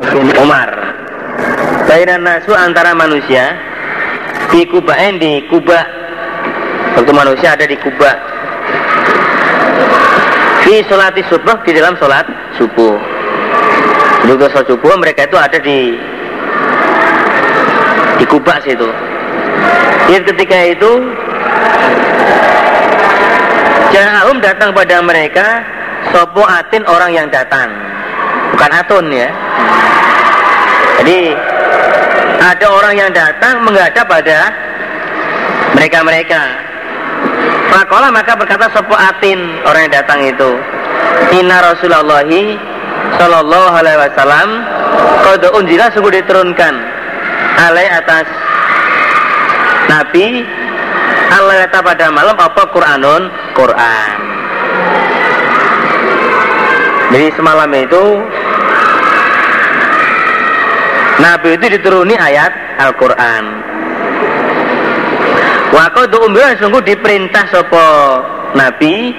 bin Umar Bainan nasu antara manusia di Kubain di Kuba. Waktu manusia ada di Kuba. Di sholat subuh di dalam sholat subuh. Juga sholat subuh mereka itu ada di di Kuba situ. Lihat ketika itu Ja'ahum datang pada mereka Sopo atin orang yang datang. Bukan atun ya Jadi Ada orang yang datang menghadap pada Mereka-mereka. Fakola maka berkata Sopo atin orang yang datang itu? Inna Rasulullahi Sallallahu alaihi wasallam Kode unjila sungguh diturunkan Alai atas Nabi Allah kata pada malam apa Quranun? Quran. Jadi semalam itu Nabi itu dituruni ayat Al-Quran. Waktu umbilan sungguh diperintah sopo Nabi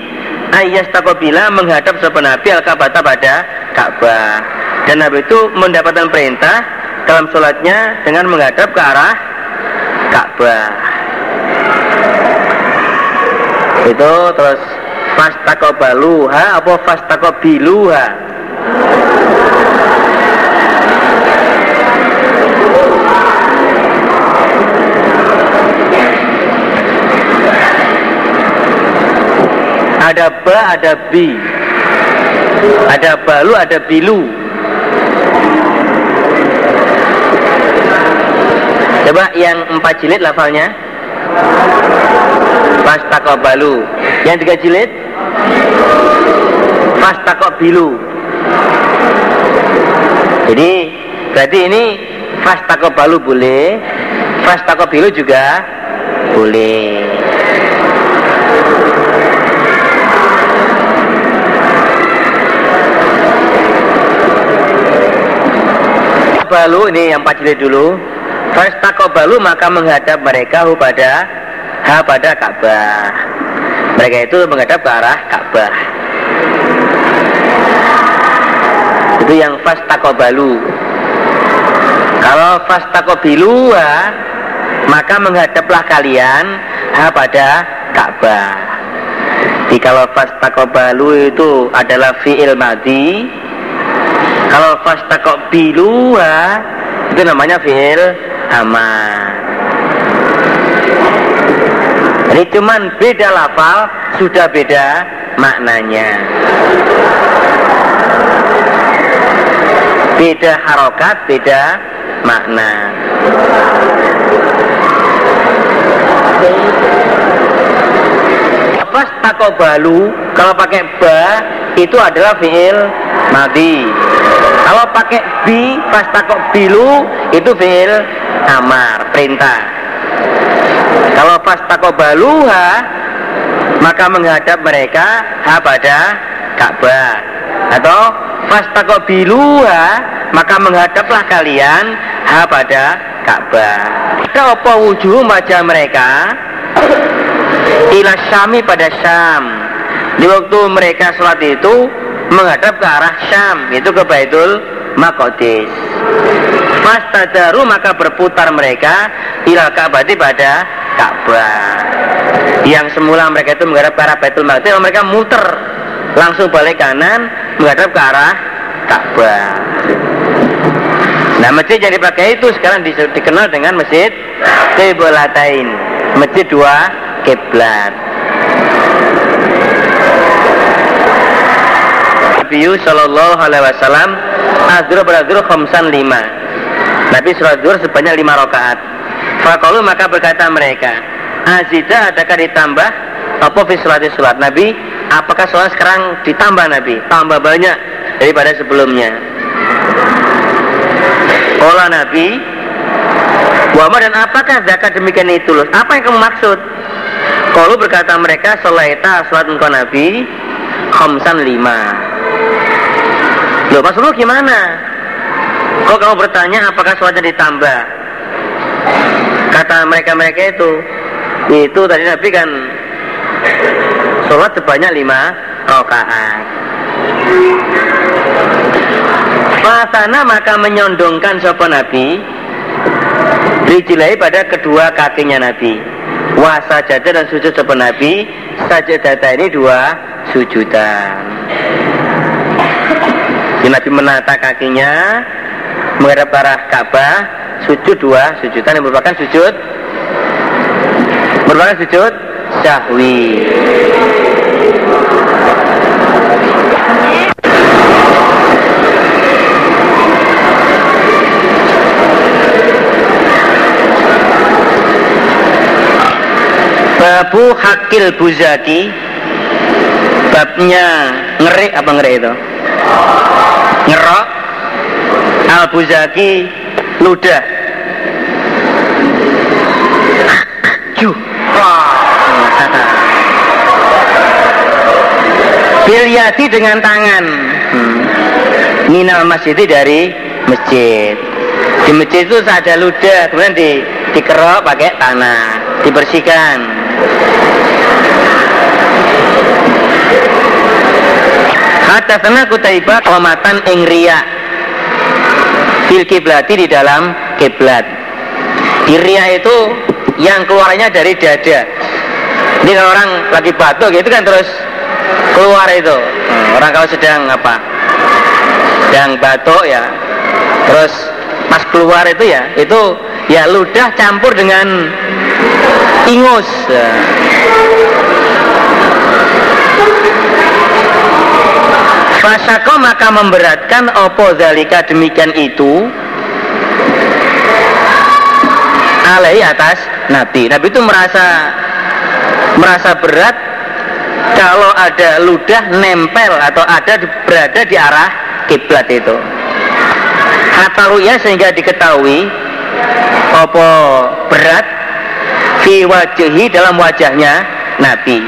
ayat takobila menghadap sopo Nabi al-Kabata pada Ka'bah dan Nabi itu mendapatkan perintah dalam sholatnya dengan menghadap ke arah Ka'bah itu terus fastakobaluha apa fastakobiluha ada ba ada bi ada balu ada bilu coba yang empat jilid lafalnya Fastaqabalu. Yang tiga jilid Fastaqabilu. Jadi berarti ini Fastaqabalu boleh, Fastaqabilu juga boleh. Balu ini yang empat jilid dulu. Fastaqabalu maka menghadap mereka pada ha pada Ka'bah. Mereka itu menghadap ke arah Ka'bah. Itu yang fastakobalu. Kalau fastakobilu maka menghadaplah kalian ha pada Ka'bah. Jadi kalau fastakobalu itu adalah fi'il madi. Kalau fastakobilu itu namanya fi'il aman. Ini cuman beda lafal, sudah beda maknanya. Beda harokat, beda makna. Pas takobalu, kalau pakai ba itu adalah fiil madi. Kalau pakai bi pas takobilu itu fiil amar, perintah. Kalau pas takobaluha maka menghadap mereka ha pada Ka'bah atau pas takobiluha maka menghadaplah kalian ha pada Ka'bah. Ada apa wujud wajah mereka? Ila Syami pada Syam. Di waktu mereka sholat itu menghadap ke arah Syam, itu ke Baitul Maqdis. Fastadaru maka berputar mereka ilal Ka'bah pada Ka'bah. Yang semula mereka itu menghadap ke arah Baitul Maqdis, mereka muter langsung balik kanan menghadap ke arah Ka'bah. Nah masjid yang dipakai itu sekarang dikenal dengan masjid Qiblatain, masjid dua kiblat. Nabi Sallallahu Alaihi Wasallam Azhur berazhur khamsan lima. Nabi sholat zuhur sebanyak lima rakaat. Fakalu maka berkata mereka Azida adakah ditambah? Apa fi sholat sholat Nabi? Apakah sholat sekarang ditambah Nabi? Tambah banyak daripada sebelumnya. Olah Nabi Wama dan apakah zakat demikian itu Apa yang kamu maksud? Kalau berkata mereka Sholaita sholat engkau Nabi Khamsan lima Loh lu gimana? Kok kamu bertanya apakah sholatnya ditambah? Kata mereka-mereka itu Itu tadi Nabi kan Sholat sebanyak lima rakaat Fasana maka menyondongkan sopo Nabi Rijilai pada kedua kakinya Nabi Wasa jada dan sujud sopo Nabi data ini dua sujudan Jadi Nabi menata kakinya Menghadap arah Ka'bah Sujud dua sujudan yang merupakan sujud Merupakan sujud Sahwi Babu Hakil Buzaki Babnya ngerik apa ngerik itu? Ngerok Al Buzaki Ludah. Juh Bilyati dengan tangan. Hmm. Minal masjid dari masjid. Di masjid itu ada ludah Kemudian di, dikerok pakai tanah Dibersihkan Hadatsana Kutaibah qamatan ing riya fil kiblati di dalam kiblat. Di riya itu yang keluarnya dari dada. Ini kalau orang lagi batuk gitu kan terus keluar itu. Orang kalau sedang apa? Sedang batuk ya. Terus pas keluar itu ya, itu ya ludah campur dengan ingus. Fasako maka memberatkan opo zalika demikian itu alai atas Nabi. Nabi itu merasa merasa berat kalau ada ludah nempel atau ada berada di arah kiblat itu. Hatta ya sehingga diketahui opo berat fi wajahi dalam wajahnya Nabi.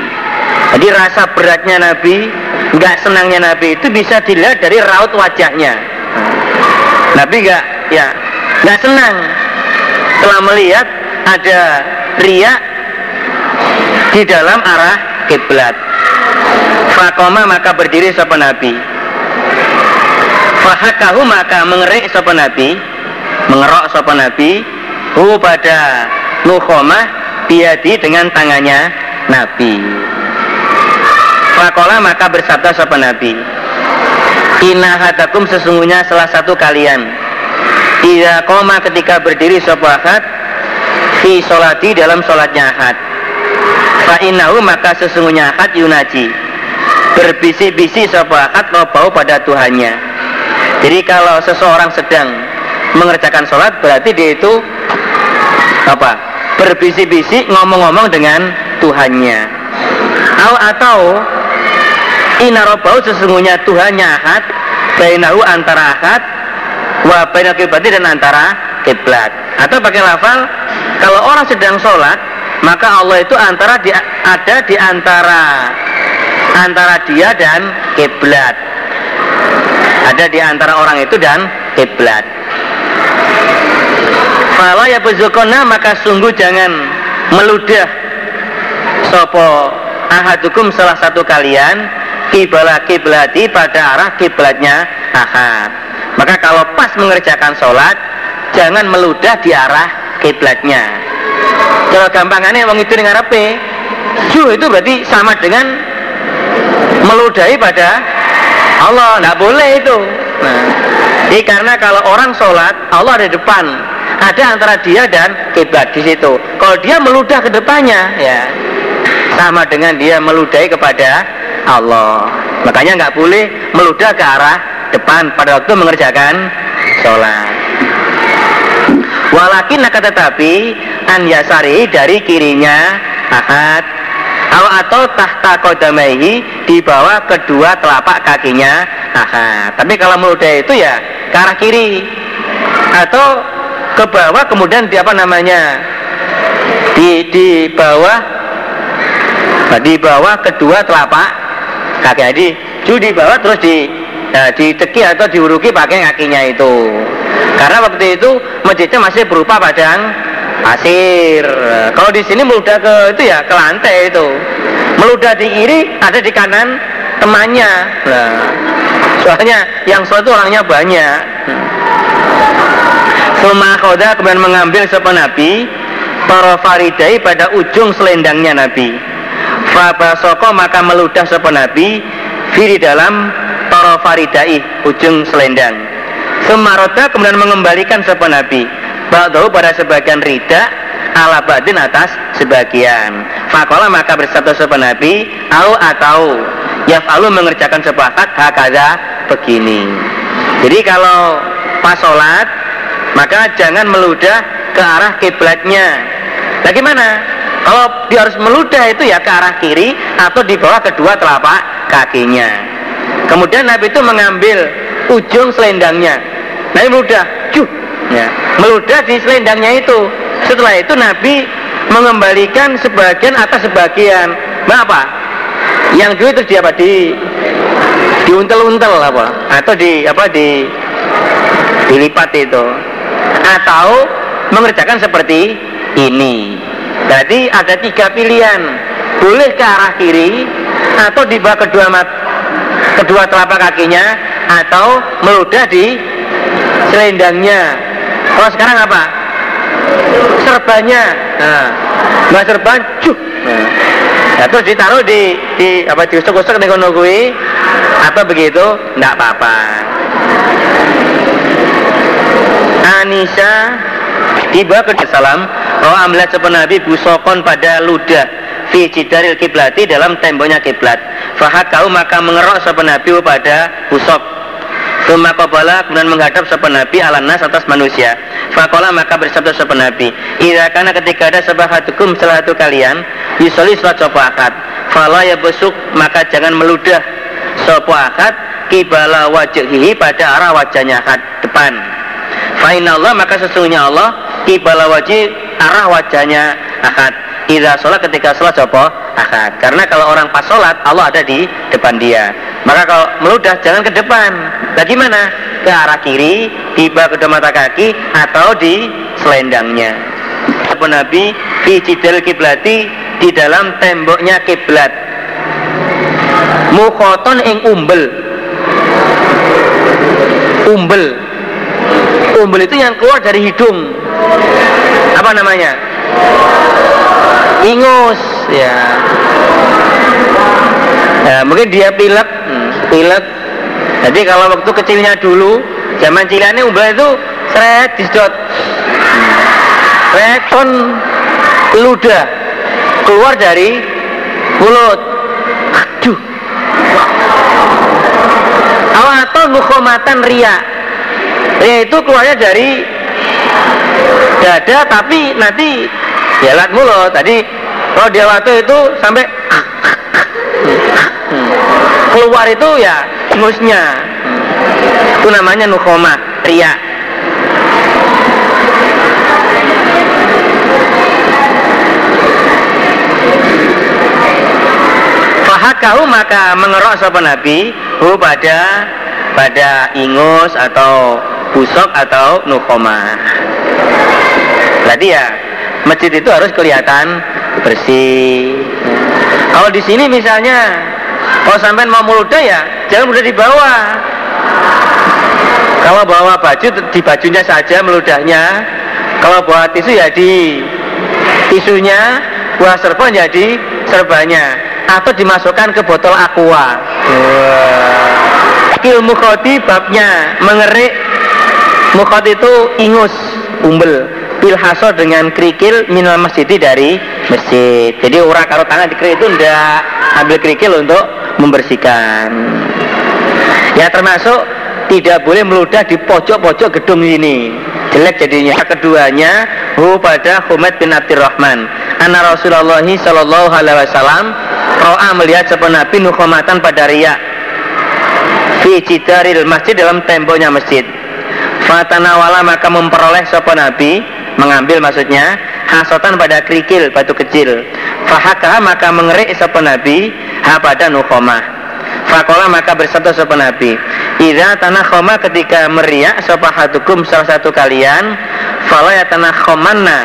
Jadi rasa beratnya Nabi nggak senangnya Nabi itu bisa dilihat dari raut wajahnya. Nabi nggak ya nggak senang setelah melihat ada riak di dalam arah kiblat. Fakoma maka berdiri sapa Nabi. Fahakahu maka mengerik sapa Nabi, mengerok sapa Nabi, hu pada nukhomah biadi dengan tangannya Nabi. Fakola maka bersabda sapa Nabi Inna hatakum sesungguhnya salah satu kalian. Tidak koma ketika berdiri sapa ahad Fi solati dalam solatnya ahad. Fa innahu maka sesungguhnya ahad yunaji Berbisi-bisi sapa ahad bau pada Tuhannya. Jadi kalau seseorang sedang mengerjakan sholat Berarti dia itu apa? Berbisi-bisi ngomong-ngomong dengan Tuhannya. Atau Inarobau sesungguhnya Tuhannya ahad Bainahu antara ahad Wa bainal kiblati dan antara kiblat. Atau pakai lafal Kalau orang sedang sholat Maka Allah itu antara di, ada di antara Antara dia dan kiblat. Ada di antara orang itu dan kiblat. Fala ya buzukona maka sungguh jangan meludah Sopo ahadukum salah satu kalian kiblat kiblati pada arah kiblatnya. Maka kalau pas mengerjakan sholat, jangan meludah di arah kiblatnya. Kalau gampangannya wong itu dengan rapi, ju itu berarti sama dengan meludahi pada Allah, nggak boleh itu. Nah, jadi karena kalau orang sholat, Allah ada di depan, ada antara dia dan kiblat di situ. Kalau dia meludah ke depannya, ya sama dengan dia meludahi kepada Allah. Makanya nggak boleh meludah ke arah depan pada waktu mengerjakan sholat. Walakin nak tetapi an yasari dari kirinya ahad atau atau tahta kodamaihi di bawah kedua telapak kakinya ahad. Tapi kalau meludah itu ya ke arah kiri atau ke bawah kemudian di apa namanya di di bawah di bawah kedua telapak kaki jadi ju di bawah terus di ya, diceki atau diuruki pakai kakinya itu. Karena waktu itu masjidnya masih berupa padang pasir. Kalau di sini meludah ke itu ya ke lantai itu. Meludah di kiri ada di kanan temannya. Nah, soalnya yang itu orangnya banyak. Suma khoda kemudian mengambil sopan Nabi para faridai pada ujung selendangnya Nabi. Fabasoko maka meludah sopan Nabi Firi dalam para faridai ujung selendang. Semaroda kemudian mengembalikan sopan Nabi. Ba'dahu pada sebagian rida ala badin atas sebagian. Fakola maka bersabda sopan Nabi, au atau yafalu mengerjakan sepakat hakada begini. Jadi kalau pas sholat maka jangan meludah ke arah kiblatnya. Bagaimana? Kalau dia harus meludah itu ya ke arah kiri atau di bawah kedua telapak kakinya. Kemudian Nabi itu mengambil ujung selendangnya. Nabi meludah, cuh, ya, meludah di selendangnya itu. Setelah itu Nabi mengembalikan sebagian atas sebagian. Kenapa? Yang dulu itu di apa? Di diuntel-untel apa? Atau di apa di dilipat itu atau mengerjakan seperti ini. Jadi ada tiga pilihan, boleh ke arah kiri atau di bawah kedua mat, kedua telapak kakinya atau meludah di selendangnya. Kalau sekarang apa? Serbanya. Nah, nggak serban, cuh. Nah. Ya, terus ditaruh di, di apa diusuk-usuk nih kono apa begitu? Enggak apa-apa. Anisa tiba ke salam bahwa amlat sepen Nabi busokon pada ludah fi cidaril kiblati dalam temboknya kiblat fahak kau maka mengerok sepen Nabi pada busok Suma kemudian menghadap sepen Nabi ala nas atas manusia. Fakola maka bersabda sepen Nabi, Ida karena ketika ada hatukum salah satu kalian, yusoli sholat sopo akad. Fala ya besuk maka jangan meludah sopo akad kibala wajhihi pada arah wajahnya akad depan. Allah maka sesungguhnya Allah kibala wajib arah wajahnya akad. Ida sholat ketika sholat coba akad. Karena kalau orang pas sholat Allah ada di depan dia. Maka kalau meludah jangan ke depan. Bagaimana? Ke arah kiri, tiba ke mata kaki atau di selendangnya. Apa Nabi di cidel kiblati di dalam temboknya kiblat. Mukhoton ing umbel. Umbel umbel itu yang keluar dari hidung apa namanya? Ingus ya. Ya mungkin dia pilek hmm, pilek. Jadi kalau waktu kecilnya dulu zaman ciliknya umbel itu seret disedot rekon ludah keluar dari mulut. Aduh. Atau nukhomatan ria ya itu keluarnya dari dada tapi nanti lat mulut tadi kalau dia waktu itu sampai keluar itu ya ingusnya itu namanya nukoma ria Fahakahu maka mengerok sopan Nabi hu pada pada ingus atau busok atau nukoma. Berarti ya masjid itu harus kelihatan bersih. Kalau di sini misalnya kalau sampai mau meludah ya jangan mudah di bawah. Kalau bawa baju di bajunya saja meludahnya. Kalau bawa tisu ya di tisunya, buah serban ya di serbanya atau dimasukkan ke botol aqua. Ilmu khoti babnya mengerik Mukhat itu ingus, umbel. Pilhaso dengan kerikil minal masjid dari masjid. Jadi orang karo tangan di itu ndak ambil kerikil untuk membersihkan. Ya termasuk tidak boleh meludah di pojok-pojok gedung ini jelek jadinya keduanya hu pada Humaid bin Abdurrahman anna Rasulullah sallallahu alaihi wasallam ro'a melihat sebuah nabi nukhomatan pada riak fi masjid dalam temboknya masjid Fatanawala maka memperoleh sopo Nabi mengambil maksudnya hasotan pada kerikil batu kecil. Fahaka maka mengerik sopo Nabi ha pada nukhomah. Fakola maka bersatu sopo Nabi. Ida tanah khoma ketika meriak sopo hatukum salah satu kalian, fala ya tanah khomanna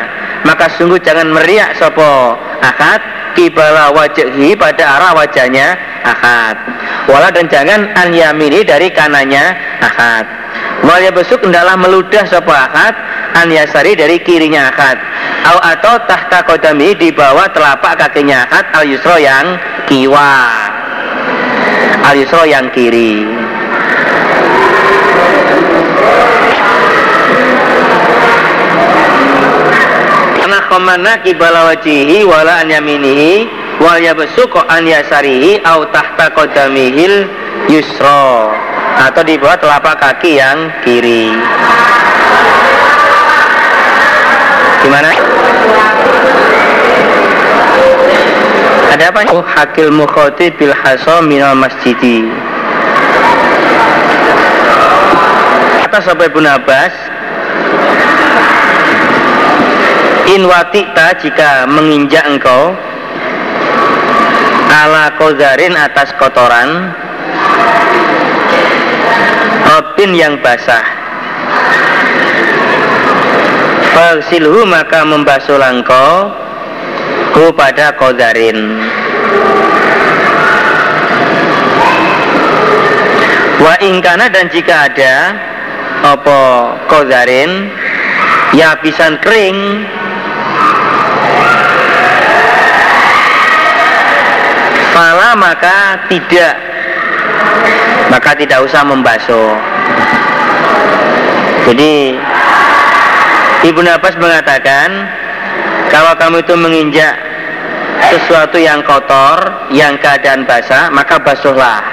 maka sungguh jangan meriak sopo akad kibala wajhi pada arah wajahnya akad. Wala dan jangan an yamini dari kanannya akad. Wal besuk hendaklah meludah sapa akad an yasari dari kirinya akad. Au atau tahta kodami di bawah telapak kakinya akad. Al yusro yang kiwa. Al yusro yang kiri ke mana kibala wajihi wala an yaminihi wal yabsuq an yasarihi au tahta kodamihil yusro atau di bawah telapak kaki yang kiri. Gimana? Ada apa? Oh hakil mukhoti bil haso minal masjidi. Kata sampai Ibn Abbas in watikta jika menginjak engkau ala kozarin atas kotoran Robin yang basah. Falsilhu maka membasuh langkau Hu pada kodarin Wa ingkana dan jika ada Apa kodarin Ya pisan kering maka tidak. Maka tidak usah membasuh. Jadi Ibnu Abbas mengatakan Kalau kamu itu menginjak Sesuatu yang kotor Yang keadaan basah Maka basuhlah.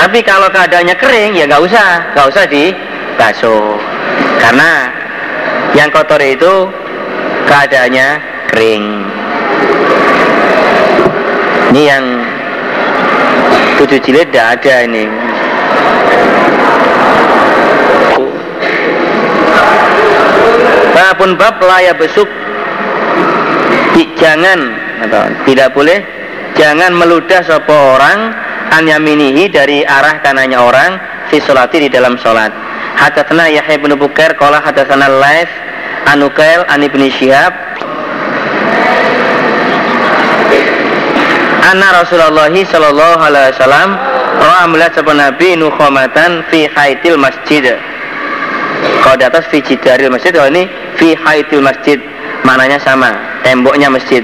Tapi kalau keadaannya kering Ya nggak usah nggak usah dibasuh. Karena Yang kotor itu Keadaannya kering ini yang tujuh jilid tidak ada ini. Babun bab laya besuk. Jangan atau tidak boleh. Jangan meludah sopo orang an yaminihi dari arah kanannya orang fi di dalam sholat. Hadatsana Yahya bin Bukair qala hadatsana Laif Anukail an Ibnu Syihab Anna Rasulullah sallallahu alaihi wasallam ra'a melihat sebuah nabi nukhomatan fi haitil masjid. Kalau di atas fi jidaril masjid, kalau ini fi haitil masjid. Maknanya sama, temboknya masjid.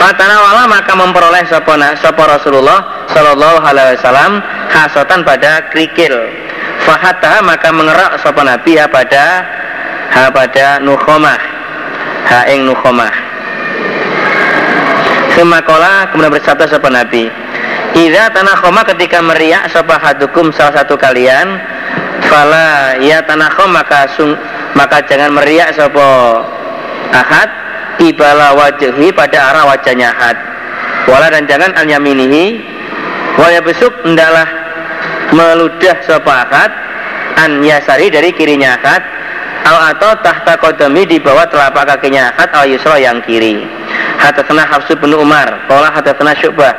Fatana wala maka memperoleh sopona sopo Rasulullah Sallallahu Alaihi Wasallam hasotan pada krikil. Fahatta maka mengerak sopo Nabi ya pada ha pada nukhomah ha ing nukhomah. Semakola kemudian bersabda sapa Nabi Ida tanah khoma ketika meriak sapa hadukum salah satu kalian Fala ya tanah khoma maka sung, maka jangan meriak sapa ahad Ibala wajhi pada arah wajahnya ahad. Wala dan jangan al yaminihi Wala besuk hendaklah meludah sapa ahad An yasari dari kirinya ahad al atau tahta kodami di bawah telapak kakinya. Hat al yusra yang kiri. Hadatsana Hafsu bin Umar. Qala hadatsana Syu'bah.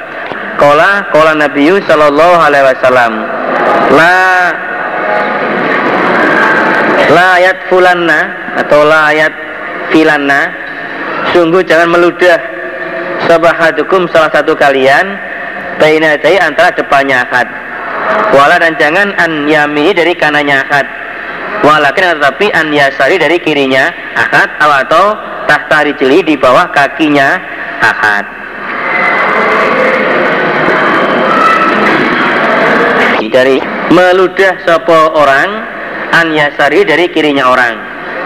Qala qala Nabi sallallahu alaihi wasallam la la ayat fulanna atau la ayat filanna sungguh jangan meludah sabahadukum salah satu kalian baina antara depannya akad wala dan jangan an yami dari kanannya akad walakin tetapi an yasari dari kirinya akad atau tahta rijli di bawah kakinya akad dari meludah sopo orang an yasari dari kirinya orang.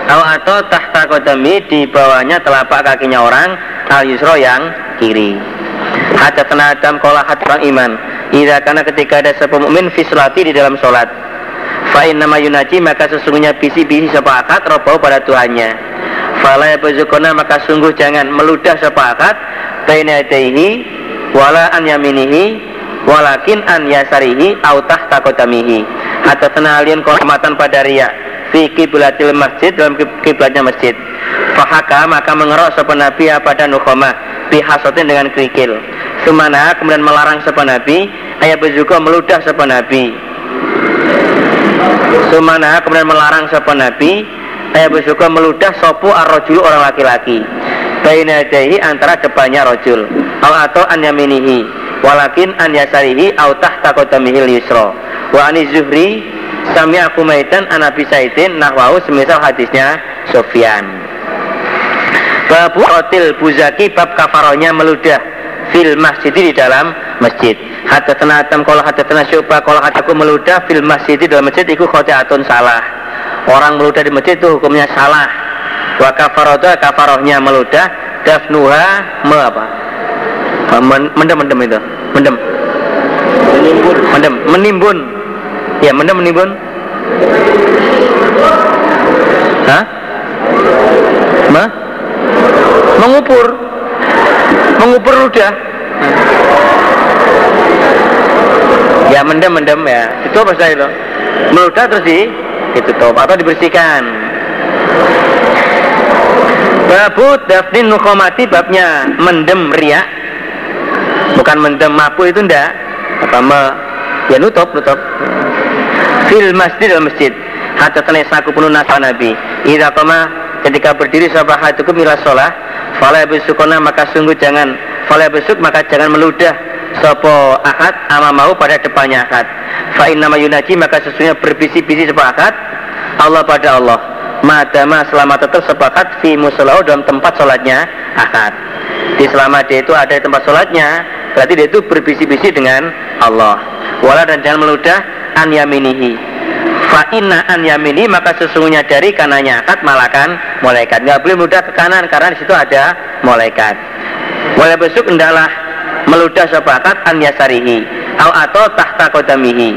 Atau tahta kodami di bawahnya telapak kakinya orang al yusro yang kiri. Hadatsana Adam kola bang iman. Ida karena ketika ada sebuah mukmin fislati di dalam sholat Fa'in nama yunaji maka sesungguhnya bisi-bisi sepakat robbau pada Tuhannya. Fala yazukuna maka sungguh jangan meludah sepakat baina yadaihi wala an yaminihi walakin an yasarihi au tahta qadamihi. Alien kehormatan pada ria fi kiblatil masjid dalam kiblatnya masjid. Fahaka maka mengerok sapa nabi pada nukhoma bihasotin dengan kerikil. Semana kemudian melarang sapa nabi ayat berzuka meludah sapa nabi Sumana kemudian melarang sapa Nabi saya bersyukur meludah sopo arrojul orang laki-laki. Baina yadaihi antara depannya rojul atau an yaminihi. Walakin an yasarihi au tahta qadamihi yusra. Wa ani zuhri sami aku maitan anabi saidin nahwahu semisal hadisnya Sofyan. Babu Otil Buzaki bab kafaronya meludah fil masjid di dalam masjid. Hatta tenatam kalau hatta tena syubah kalau aku meludah fil masjid di dalam masjid itu khotiatun salah. Orang meludah di masjid itu hukumnya salah. Wa kafaroda kafarohnya meludah dafnuha me apa? Mendem mendem itu mendem. Menimbun. Mendem menimbun. Ya mendem menimbun. Hah? Ma? Mengupur Mengupur ludah Ya mendem mendem ya. Itu apa saya itu? Meludah terus di ditutup atau dibersihkan. Babu dafnin nukhomati babnya. Mendem riak. Bukan mendem mapu itu ndak. Apa me ya nutup nutup. Fil masjid al masjid. Hatta saku penuh nasa nabi. Idza koma ketika berdiri itu mila sholah fala besukona maka sungguh jangan. Fala besuk maka jangan meludah sopo akad ama mau pada depannya akad fa nama yunaji maka sesungguhnya berbisi-bisi sepakat Allah pada Allah. Madama selama tetap sepakat fi musolau dalam tempat sholatnya akad di selama dia itu ada di tempat sholatnya berarti dia itu berbisi-bisi dengan Allah. Wala dan jangan meludah an yaminihi. Fa inna an yamini maka sesungguhnya dari kanannya akad malakan malaikat. Nggak boleh meludah ke kanan karena di situ ada malaikat. Wala besuk hendaklah meludah sepakat an yasarihi atau tahta kodamihi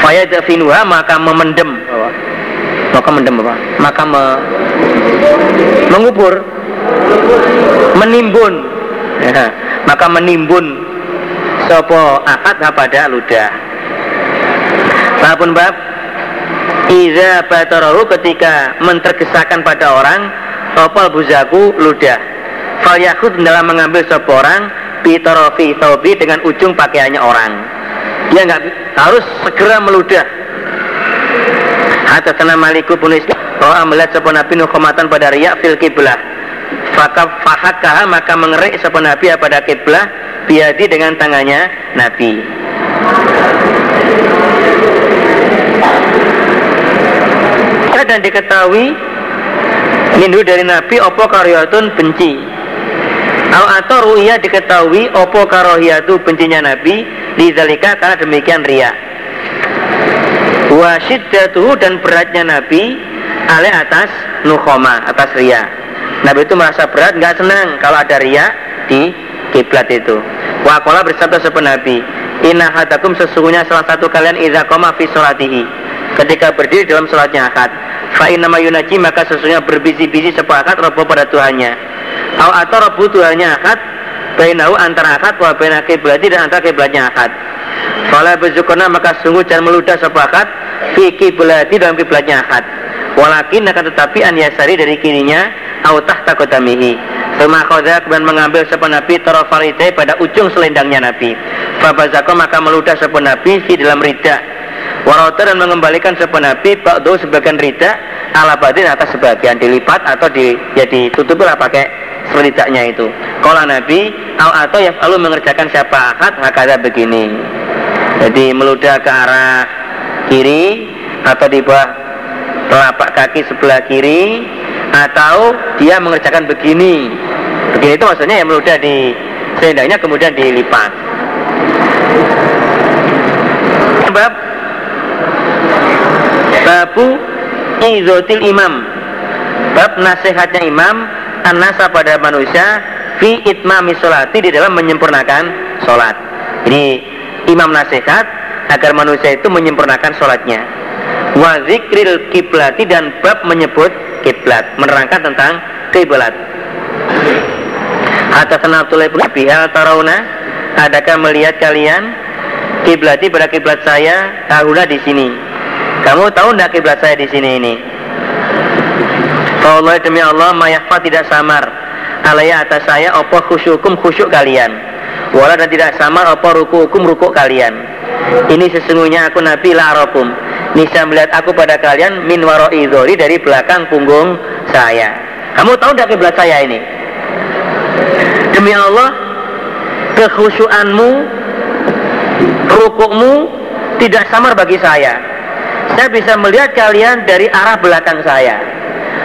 fayadfinuha maka memendem. Maka mendem apa? Maka me, mengubur. Menimbun. Ya, maka menimbun. Sopo akad pada ludah. Babun bab. Iza batarahu ketika mentergesakan pada orang Opal buzaku ludah. Falyakut dalam mengambil sopo orang Bitorofi tobi dengan ujung pakaiannya orang. Dia nggak harus segera meludah. Hatta sana maliku pun roha melihat sebuah nabi nukhomatan pada riak fil kiblah fakaf fahakah maka mengerik sebuah nabi pada kiblah biadi dengan tangannya nabi. Dan diketahui minhu dari nabi opo karyatun benci atau ru'ya diketahui opo karohiyatu bencinya nabi Lidzalika karena demikian ria. Wa syiddatuhu dan beratnya Nabi ale atas nukhoma, atas ria. Nabi itu merasa berat, nggak senang kalau ada ria di kiblat itu. Wa qala bersabda sepen Nabi, Inna hadakum sesungguhnya salah satu kalian idza qama fi salatihi. Ketika berdiri dalam salatnya akad, fa inna yunaji maka sesungguhnya berbisi-bisi sepakat robo pada Tuhannya. Atau robo Tuhannya akad bainahu antara akad wa baina kiblati dan antara kiblatnya akad. Fala bezukona maka sungguh jangan meludah sepakat fi kiblati dalam kiblatnya akad. Walakin akan tetapi an yasari dari kirinya au tahta qadamihi. Suma khadha kemudian mengambil sepan Nabi tarafarite pada ujung selendangnya Nabi. Fabazako maka meludah sepan Nabi di dalam rida. Warauta dan mengembalikan sepan Nabi ba'du sebagian rida ala badin atas sebagian dilipat atau di, ya ditutupilah pakai selidaknya itu. Kalau Nabi al atau yang selalu mengerjakan siapa akad hakada begini. Jadi meludah ke arah kiri atau di bawah telapak kaki sebelah kiri atau dia mengerjakan begini. Begini itu maksudnya yang meludah di selendangnya kemudian dilipat. Sebab babu izotil imam bab nasihatnya imam anasa pada manusia fi itmami sholati di dalam menyempurnakan sholat. Ini imam nasihat agar manusia itu menyempurnakan sholatnya. Wa zikril kiblati dan bab menyebut kiblat menerangkan tentang kiblat. Hadatsana Abdullah bin Bihal Tarauna adakah melihat kalian kiblati pada kiblat saya? Tahuna di sini. Kamu tahu tidak kiblat saya di sini ini Allah demi Allah mayahfa tidak samar alaya atas saya apa khusyukum khusyuk kalian wala dan tidak samar apa ruku hukum rukuk kalian ini sesungguhnya aku nabi la arakum bisa melihat aku pada kalian min waroi dari belakang punggung saya. Kamu tahu tidak kiblat saya ini? Demi Allah, kekhusyuanmu, rukukmu tidak samar bagi saya. Saya bisa melihat kalian dari arah belakang saya.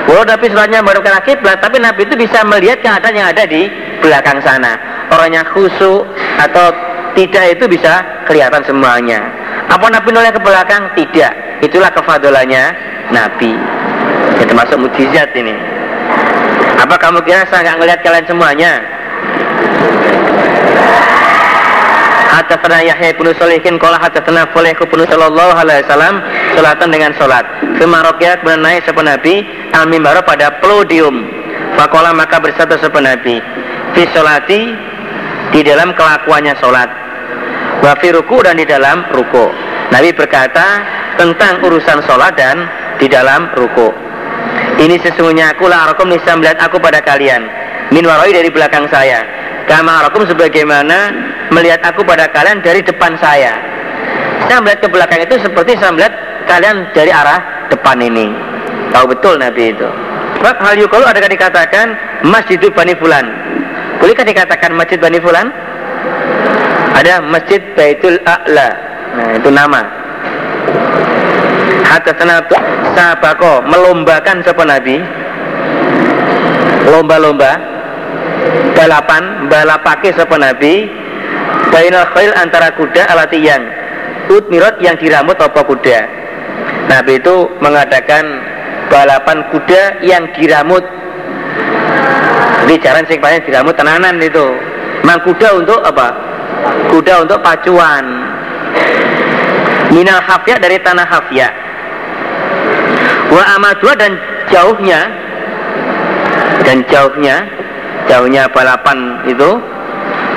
Walau Nabi sholatnya merupakan kiblat, tapi Nabi itu bisa melihat keadaan yang ada di belakang sana. Orangnya khusyuk atau tidak itu bisa kelihatan semuanya. Apa Nabi noleh ke belakang? Tidak. Itulah kefadolannya Nabi. Termasuk mujizat ini. Apa kamu kira saya nggak ngelihat kalian semuanya? Hadatsana Yahya bin Sulaiman qala hadatsana Fulayh bin sallallahu alaihi wasallam salatan dengan salat. Suma rakyat naik sapa Nabi al mimbar pada podium. Fakola maka bersatu sapa Nabi fi salati di dalam kelakuannya salat. Wa fi ruku dan di dalam ruku. Nabi berkata tentang urusan salat dan di dalam ruku. Ini sesungguhnya aku lah arakum melihat aku pada kalian. Min waroi dari belakang saya. Kama arakum sebagaimana melihat aku pada kalian dari depan saya. Saya melihat ke belakang itu seperti saya melihat kalian dari arah depan ini. Tahu betul Nabi itu. Sebab hal yukalu adakah dikatakan Masjid Bani Fulan. Bolehkah dikatakan Masjid Bani Fulan? Ada Masjid Baitul A'la. Nah, itu nama. Hadatsana sabako melombakan sapa Nabi lomba-lomba balapan balapake sapa Nabi? Bainal khail antara kuda alatiyan utmirot yang diramut apa kuda? Nabi itu mengadakan balapan kuda yang diramut. Jadi jalan sing paling diramut tenanan itu. Mang kuda untuk apa? Kuda untuk pacuan. Minal hafya dari tanah hafya. Wa amadua dan jauhnya dan jauhnya jauhnya balapan itu.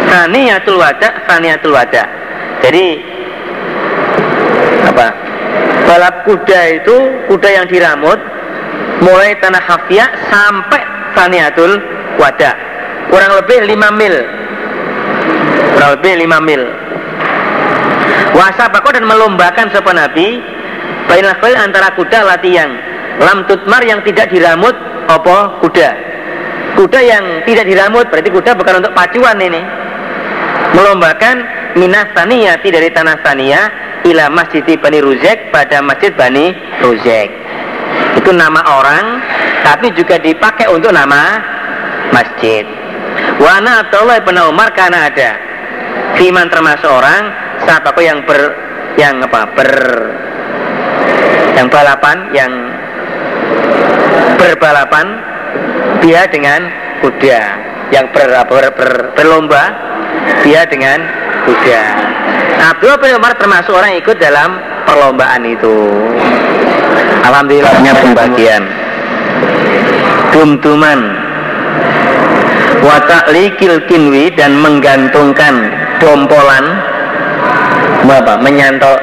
Saniyatul wada saniyatul wada. Jadi apa? Balap kuda itu kuda yang diramut mulai tanah hafia sampai saniyatul wada. Kurang lebih 5 mil. Kurang lebih 5 mil. Wasabako dan melombakan sopan nabi Bainal antara kuda latihan. Lam tutmar yang tidak diramut apa? Kuda kuda yang tidak diramut berarti kuda bukan untuk pacuan ini. Melombakan minas taniyati dari tanah tania ila masjid Bani Ruzek pada masjid Bani Ruzek. Itu nama orang tapi juga dipakai untuk nama masjid. Wana Abdullah bin Umar karena ada Fiman termasuk orang saat aku yang ber yang apa ber yang balapan yang berbalapan dia dengan kuda. Yang ber, ber, ber, berlomba dia dengan kuda. Abdul bin Umar termasuk orang yang ikut dalam perlombaan itu? Alhamdulillahnya pembagian. Tumtuman. Wataklikil kinwi dan menggantungkan dompolan. Apa? Menyantol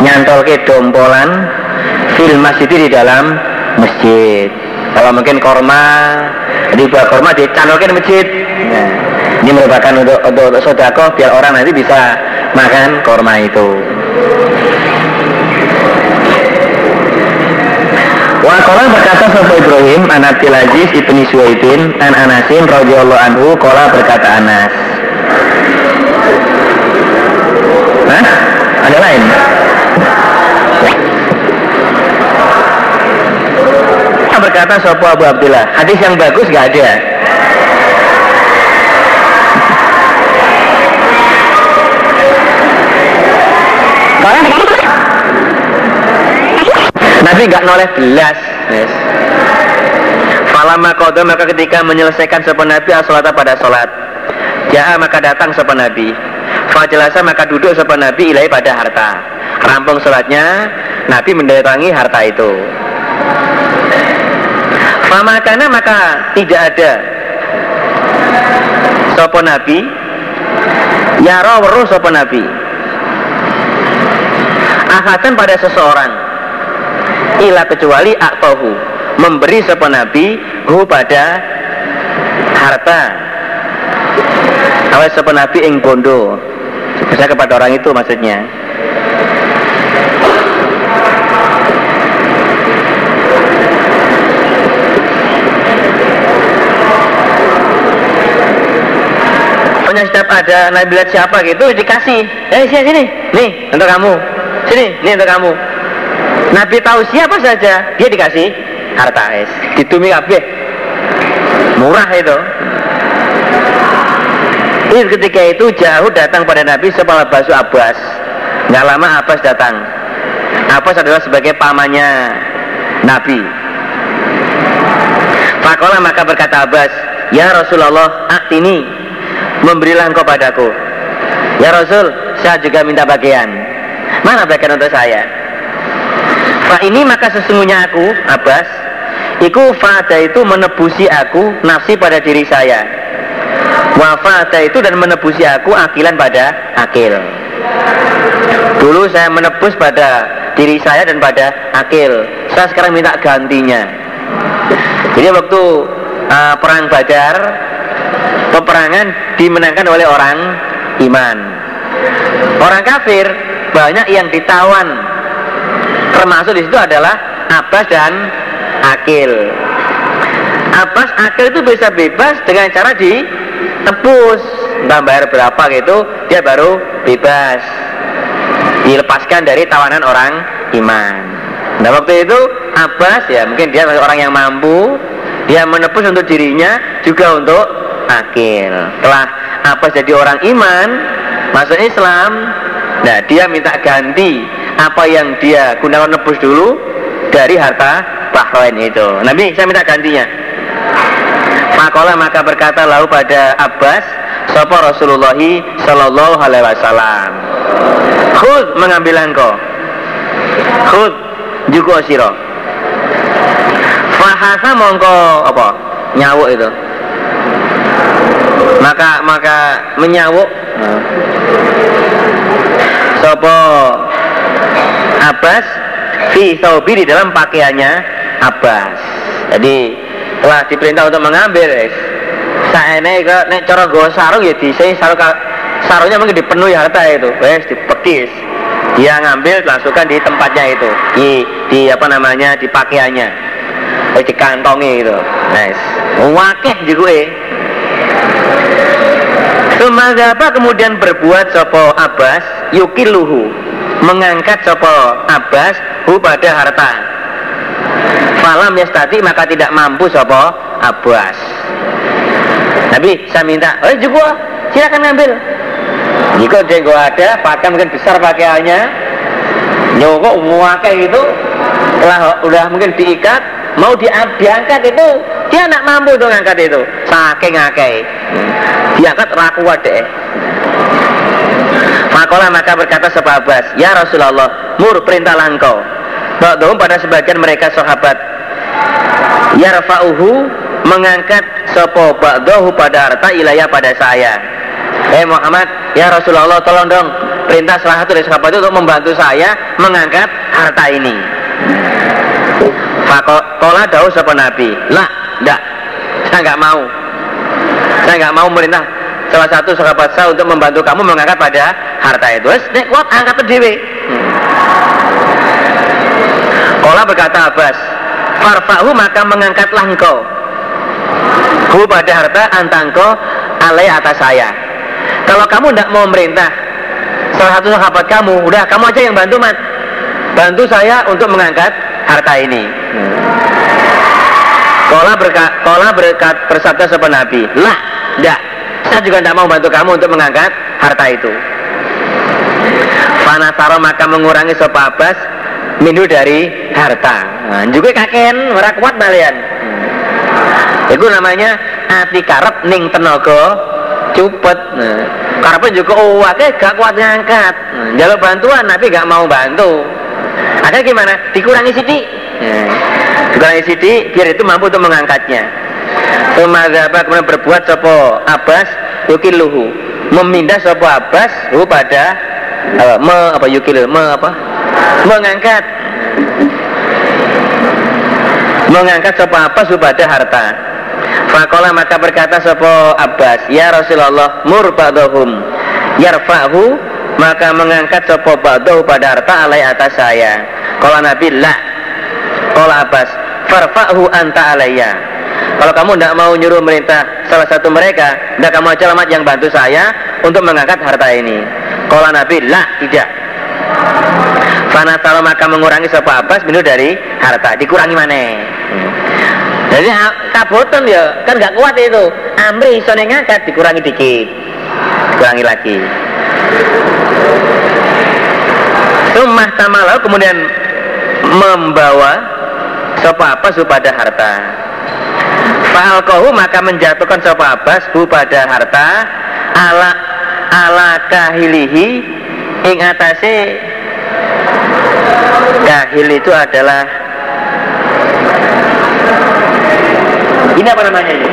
nyantol ke dompolan fil masjid di dalam masjid kalau mungkin korma riba korma dicanolkan masjid nah, ini merupakan untuk, untuk, untuk sodako biar orang nanti bisa makan korma itu Wakola berkata Sopo Ibrahim anak Aziz ibni Suwaidin an Anasin radhiyallahu anhu kola berkata Anas. Hah? Ada lain? Berkata Sopo Abu Abdullah hadis yang bagus gak ada. Nabi gak noleh belas yes. Falama kodo maka ketika menyelesaikan sopan Nabi asolata pada sholat Ja'a maka datang sopan Nabi. Fajalasa maka duduk sopan Nabi ilai pada harta. Rampung sholatnya Nabi mendatangi harta itu Famakana maka tidak ada. Sopo Nabi? Yaro weruh sopo Nabi. Ahadan pada seseorang. Ila kecuali aktohu. Memberi sopo Nabi Hu pada harta. Awas sopo Nabi ing bondo. Bisa kepada orang itu maksudnya pokoknya setiap ada Nabi lihat siapa gitu dikasih. Eh sini sini. Nih untuk kamu. Sini nih untuk kamu. Nabi tahu siapa saja dia dikasih harta es. Ditumi kabeh. Murah itu. Ini ketika itu jauh datang pada Nabi sepalah basuh Abbas. Nggak lama Abbas datang. Abbas adalah sebagai pamannya Nabi. Fakola maka berkata Abbas Ya Rasulullah aktini Memberilah engkau padaku. Ya Rasul saya juga minta bagian. Mana bagian untuk saya? Pak ini maka sesungguhnya aku Abbas Iku fada itu menebusi aku nafsi pada diri saya. Wafada itu dan menebusi aku akilan pada akil. Dulu saya menebus pada diri saya dan pada akil. Saya sekarang minta gantinya. Jadi waktu uh, perang Badar, peperangan dimenangkan oleh orang iman. Orang kafir banyak yang ditawan. Termasuk di situ adalah Abbas dan Akil. Abbas Akil itu bisa bebas dengan cara ditebus. Mbak bayar berapa gitu, dia baru bebas. Dilepaskan dari tawanan orang iman. Nah waktu itu Abbas ya mungkin dia orang yang mampu dia menebus untuk dirinya juga untuk akil. Setelah Abbas jadi orang iman? Masuk Islam, nah dia minta ganti. Apa yang dia gunakan nebus dulu dari harta Bahrain itu. Nabi saya minta gantinya. Makola maka berkata lalu pada Abbas Sopo Rasulullah Sallallahu Alaihi Wasallam. Khud mengambil engkau. Khud juga siro fahasa mongko apa? Nyawuk itu maka maka menyawuk. Sopo Abbas fi saubi di dalam pakaiannya Abbas. Jadi telah diperintah untuk mengambil saya ini ke nek cara gue sarung ya di sini sarung sarungnya mungkin dipenuhi harta itu wes dipekis. Dia ngambil langsungkan di tempatnya itu. Di di apa namanya di pakaiannya. Di kantongi itu nice wakeh juga apa kemudian berbuat sopo Abbas yukiluhu mengangkat sopo Abbas hu pada harta. Falam yastati maka tidak mampu sopo Abbas. Nabi saya minta oh juga silakan ngambil. Jika dia gak ada, pakai mungkin besar pakaiannya, nyokok muakai itu, telah udah mungkin diikat, mau di, diangkat itu, dia nak mampu untuk ngangkat itu, saking ngakai, diangkat raku deh. Makola maka berkata sahabat, Ya Rasulullah, mur perintahlah engkau. Ba'dhum pada sebagian mereka sahabat. Yarfa'uhu mengangkat sopo ba'dahu pada harta ilayah pada saya Eh Muhammad, ya Rasulullah tolong dong perintah salah satu dari sahabat itu untuk membantu saya mengangkat harta ini. Fakola daus sapa Nabi, lah, tidak, saya nggak mau, saya nggak mau merintah salah satu sahabat saya untuk membantu kamu mengangkat pada harta itu. Nek kuat angkat dewe. Kola berkata Abbas, farfahu maka mengangkatlah engkau. Hu pada harta antangko alai atas saya kalau kamu tidak mau merintah salah satu sahabat kamu, udah kamu aja yang bantu mat. Bantu saya untuk mengangkat harta ini. Kola berkat, kola berkat bersabda sepen Nabi. Lah, tidak. Saya juga tidak mau bantu kamu untuk mengangkat harta itu. Panasaro maka mengurangi sopa Abbas minu dari harta. Nah, juga kaken, ora kuat balian. Itu namanya ati karep ning tenaga cupet nah, karena juga oh gak kuat ngangkat nah, bantuan tapi gak mau bantu akhirnya gimana dikurangi sidik nah, dikurangi sidik biar itu mampu untuk mengangkatnya. Kemazaba kemudian berbuat sopo Abbas yukiluhu. Memindah sopo Abbas hu pada apa, me, apa yukil me apa? Mengangkat. Mengangkat sopo Abbas hu pada harta. Fakola maka berkata sopo Abbas, Ya Rasulullah, mur ba'dahum. Yarfa'hu maka mengangkat sopo ba'dahu pada harta alai atas saya. Kalau Nabi la. Kalau Abbas, farfa'hu anta alaiya. kalau kamu tidak mau nyuruh merintah salah satu mereka tidak kamu selamat yang bantu saya untuk mengangkat harta ini. Kalau Nabi lah tidak. Fana kalau maka mengurangi sapa Abbas minu dari harta. Dikurangi mana? Hmm. jadi kabotan ya kan nggak kuat itu. Amri iso ngangkat dikurangi dikit. Dikurangi lagi. Sumah tamalau kemudian membawa sapa Abbas pada harta Fa'alkohu maka menjatuhkan sapa Abbas pada harta ala ala kahilihi ing atase kahil itu adalah ini apa namanya ini?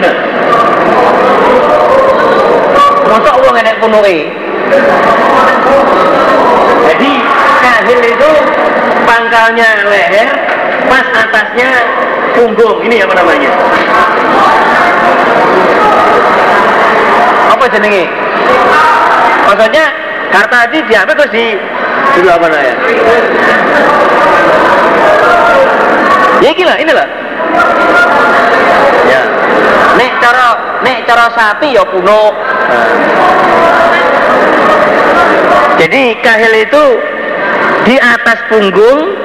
Masa uang enak penuhi? Jadi kahil itu pangkalnya leher, pas atasnya punggung. Ini apa namanya? Apa jenenge? Maksudnya harta tadi diambil terus di dulu apa namanya? Ya gila, inilah. Ya. Nek cara nek cara sapi ya kuno. Nah. Jadi kahil itu di atas punggung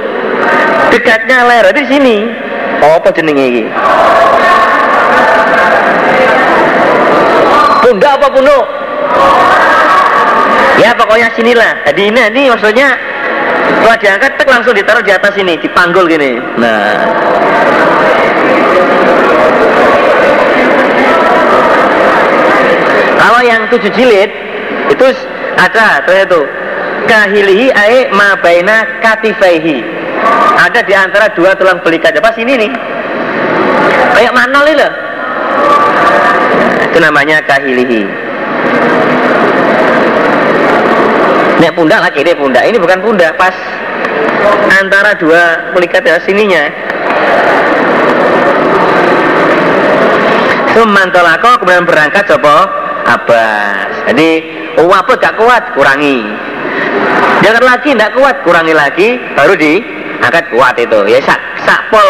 dekatnya leher di sini. Oh, apa jenenge iki? Pundak apa punuk? Ya pokoknya sinilah. Jadi ini, ini maksudnya setelah diangkat tek langsung ditaruh di atas ini, dipanggul gini. Nah. Kalau yang tujuh jilid itu ada tuh itu kahilihi ae mabaina katifaihi ada di antara dua tulang belikat apa sini nih kayak manol itu itu namanya kahilihi Nek pundak lagi ini pundak. Ini bukan pundak, pas antara dua pelikat ya sininya. Sumantolako kemudian berangkat coba Abbas. Jadi oh apa gak kuat kurangi. Jangan lagi tidak kuat kurangi lagi baru diangkat kuat itu. Ya sak sakpol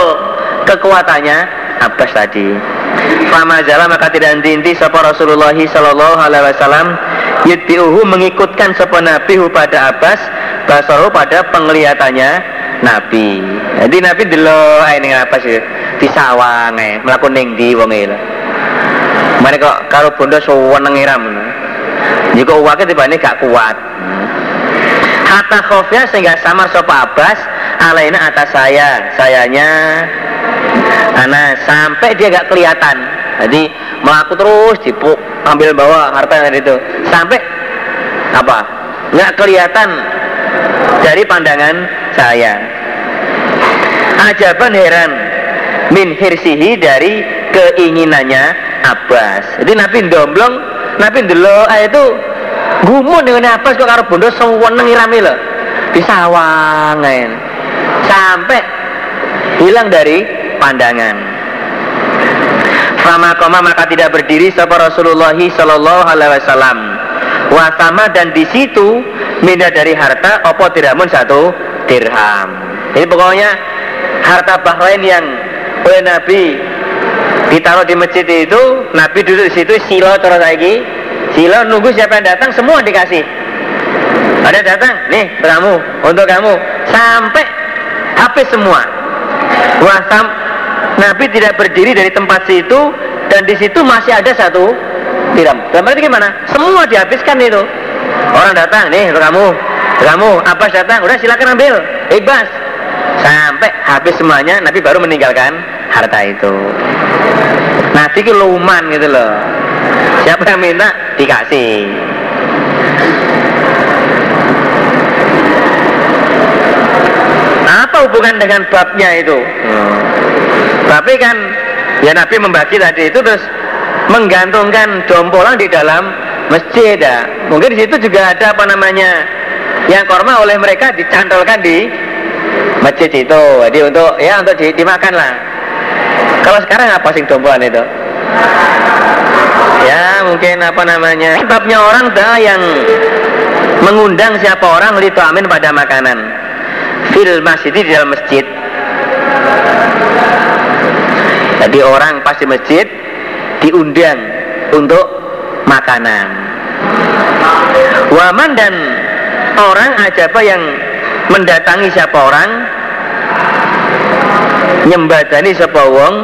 kekuatannya Abbas tadi. Fama jala maka tidak henti-henti sapa Rasulullah sallallahu alaihi wasallam yudbiuhu mengikutkan sapa nabi pada Abbas basaru pada penglihatannya Nabi. Jadi Nabi delo ae ning Abbas ya. Di sawang ae, mlaku ning wong e. Kok karo bondo suweneng iram. Jika uwake tibane gak kuat. Hatta khofya sehingga samar sapa Abbas alaina atas saya, sayanya Ana sampai dia gak kelihatan. Jadi melaku terus dipuk ambil bawa harta yang itu. Sampai apa? Nggak kelihatan dari pandangan saya. Ajaban heran. Min hirsihi dari keinginannya Abbas. Jadi Nabi domblong Nabi delo itu gumun dengan Abbas kok karo bondo seweneng irami lho. Di sawangan sampai hilang dari pandangan Fama koma maka tidak berdiri sapa Rasulullah Sallallahu Alaihi Wasallam. Wasama dan di situ minda dari harta opo dirhamun satu dirham. Jadi pokoknya harta Bahrain yang oleh Nabi ditaruh di masjid itu, Nabi duduk di situ silo terus lagi, silo nunggu siapa yang datang semua dikasih. Ada datang, nih kamu, untuk kamu, sampai habis semua. Wasam Nabi tidak berdiri dari tempat situ dan di situ masih ada satu dirham. Dan berarti gimana? Semua dihabiskan itu. Orang datang, nih kamu, kamu, apa datang, udah silakan ambil, bebas. Sampai habis semuanya, Nabi baru meninggalkan harta itu. Nabi itu luman gitu loh. Siapa yang minta dikasih. Apa hubungan dengan babnya itu? Hmm. Tapi kan ya Nabi membagi tadi itu terus menggantungkan dompolang di dalam masjid ya. Mungkin di situ juga ada apa namanya yang korma oleh mereka dicantolkan di masjid itu. Jadi untuk ya untuk di, dimakan lah. Kalau sekarang apa sih dompolan itu? Ya mungkin apa namanya sebabnya orang dah yang mengundang siapa orang itu amin pada makanan fil masjid di dalam masjid. Jadi orang pasti masjid diundang untuk makanan. Waman dan orang ajaba yang mendatangi siapa orang nyembadani siapa wong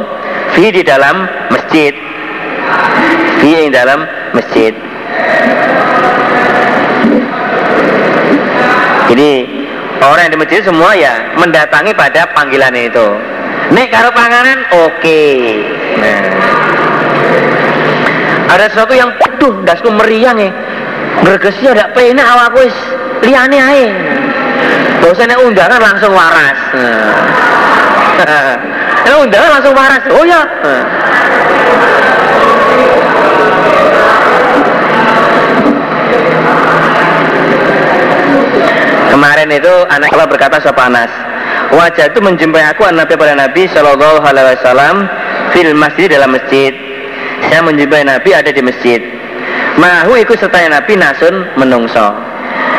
fi di dalam masjid. Fi di dalam masjid. Jadi orang yang di masjid semua ya mendatangi pada panggilan itu. Nek karo panganan oke. Okay. nah. Ada sesuatu yang aduh dasku meriang ya. Bergesi ada pena awak wis. Liane ae. Dosennya undangan langsung waras. Nah. undangan langsung waras oh ya. Kemarin itu anak Allah berkata siapa Anas? Wajah itu menjumpai aku Nabi pada Nabi Shallallahu Alaihi Wasallam Fil masjid dalam masjid. Saya menjumpai Nabi ada di masjid. Mahu ikut serta Nabi Nasun menungso.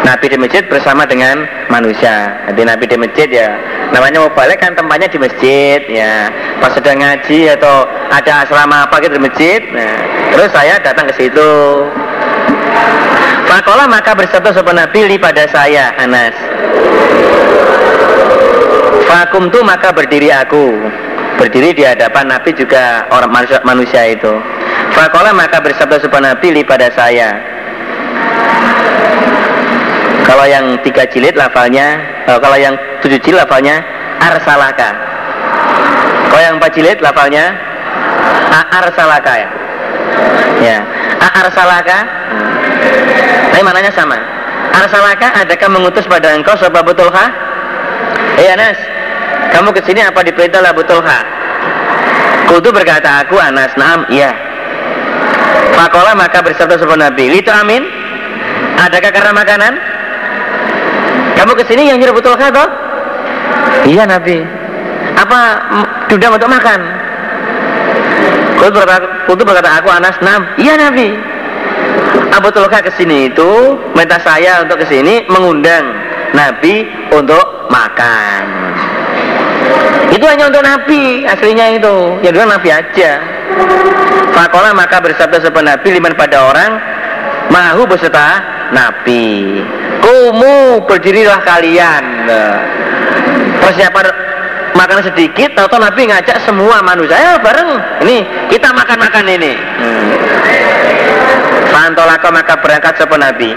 Nabi di masjid bersama dengan manusia. Jadi Nabi di masjid ya Namanya mau balik kan tempatnya di masjid ya. Pas sedang ngaji atau ada asrama apa gitu di masjid nah, Terus saya datang ke situ Fakola maka bersabda sopan Nabi li pada saya Anas. Fakum tu maka berdiri aku. Berdiri di hadapan Nabi juga orang manusia, manusia itu. Fakola maka bersabda sopan Nabi li pada saya. Kalau yang tiga jilid lafalnya oh, Kalau yang tujuh jilid lafalnya Arsalaka. Kalau yang empat jilid lafalnya Arsalaka ya. Ya. Arsalaka tapi mananya sama. Arsalaka adakah mengutus pada engkau sebab betulha? Eh Anas, kamu ke sini apa diperintah lah betulha? Kutu berkata aku Anas, naam, iya. Fakola maka bersabda sebuah Nabi, itu amin. Adakah karena makanan? Kamu ke sini yang nyuruh betulha toh? Iya Nabi. Apa sudah untuk makan? Kutu berkata, berkata aku Anas, naam, iya Nabi. Abu Tulka ke sini itu minta saya untuk ke sini mengundang Nabi untuk makan. Itu hanya untuk Nabi aslinya itu. Ya dua Nabi aja. Fakola maka bersabda sebuah Nabi liman pada orang mahu beserta Nabi. Kumu berdirilah kalian. Persiapan makan sedikit atau Nabi ngajak semua manusia bareng ini kita makan-makan ini. Hmm. Fantolaka maka berangkat siapa Nabi?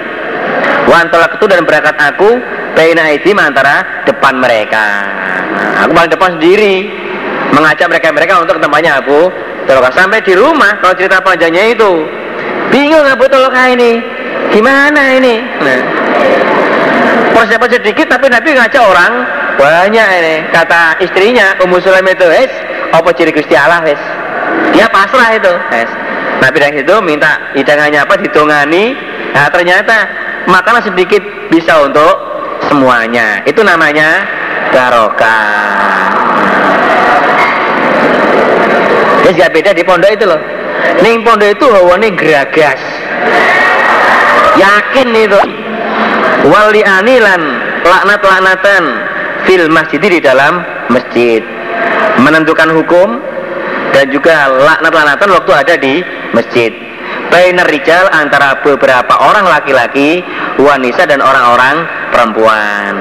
Wantolak itu dan berangkat aku Baina idim antara depan mereka. Nah, Aku paling depan sendiri. Mengajak mereka-mereka untuk ke tempatnya Abu Toloka Sampai di rumah kalau cerita panjangnya itu. Bingung Abu Toloka ini. Gimana ini? Nah, Persiapan sedikit tapi Nabi ngajak orang Banyak ini. Kata istrinya Ummu Sulaim itu Apa ciri Gusti Allah Dia pasrah itu es Nabi dari situ minta hidangannya apa ditungani. Nah ternyata makanan sedikit bisa untuk semuanya. Itu namanya barokah. Ya gak beda di pondok itu loh. Ning pondok itu hawane geragas. Yakin itu. Wali anilan laknat-laknatan fil masjid di dalam masjid. Menentukan hukum dan juga laknat-laknatan waktu ada di masjid. Bainar rijal antara beberapa orang laki-laki wanita dan orang-orang perempuan.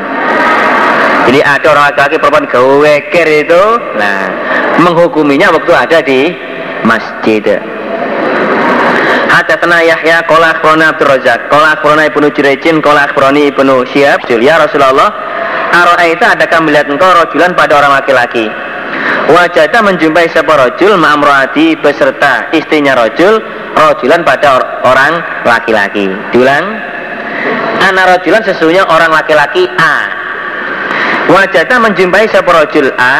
Jadi ada orang laki-laki perempuan gaweker itu. Nah menghukuminya waktu ada di masjid. Hadatna Yahya Kola akhbarana Abdul Razak Kola akhbarana Ibnu Jurejin Kola akhbarani Ibnu Syihab Ya Rasulullah Aro'aita adakah melihat engkau rojulan pada orang laki-laki Wajahnya menjumpai sebuah rojul? Ma'amroati beserta istrinya rojul rojulan pada orang laki-laki. Diulang. Anak rojulan sesungguhnya orang laki-laki A. Wajahnya menjumpai sebuah rojul? A.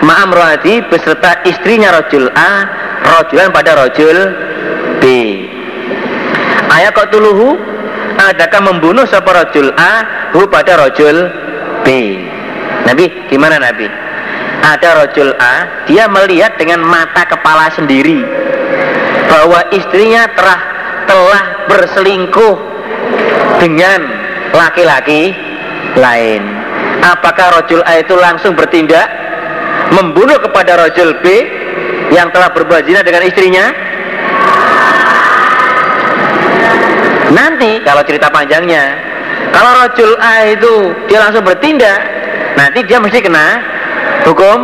Ma'amroati beserta istrinya rojul A. Rojulan pada rojul B. Ayat kok tuluhu? Adakah membunuh sebuah rojul? A. Hu pada rojul B. Nabi gimana Nabi ada rojul A dia melihat dengan mata kepala sendiri bahwa istrinya telah telah berselingkuh dengan laki-laki lain apakah rojul A itu langsung bertindak membunuh kepada rojul B yang telah berbuat zina dengan istrinya? Nanti kalau cerita panjangnya, kalau rojul A itu dia langsung bertindak, nanti dia mesti kena hukum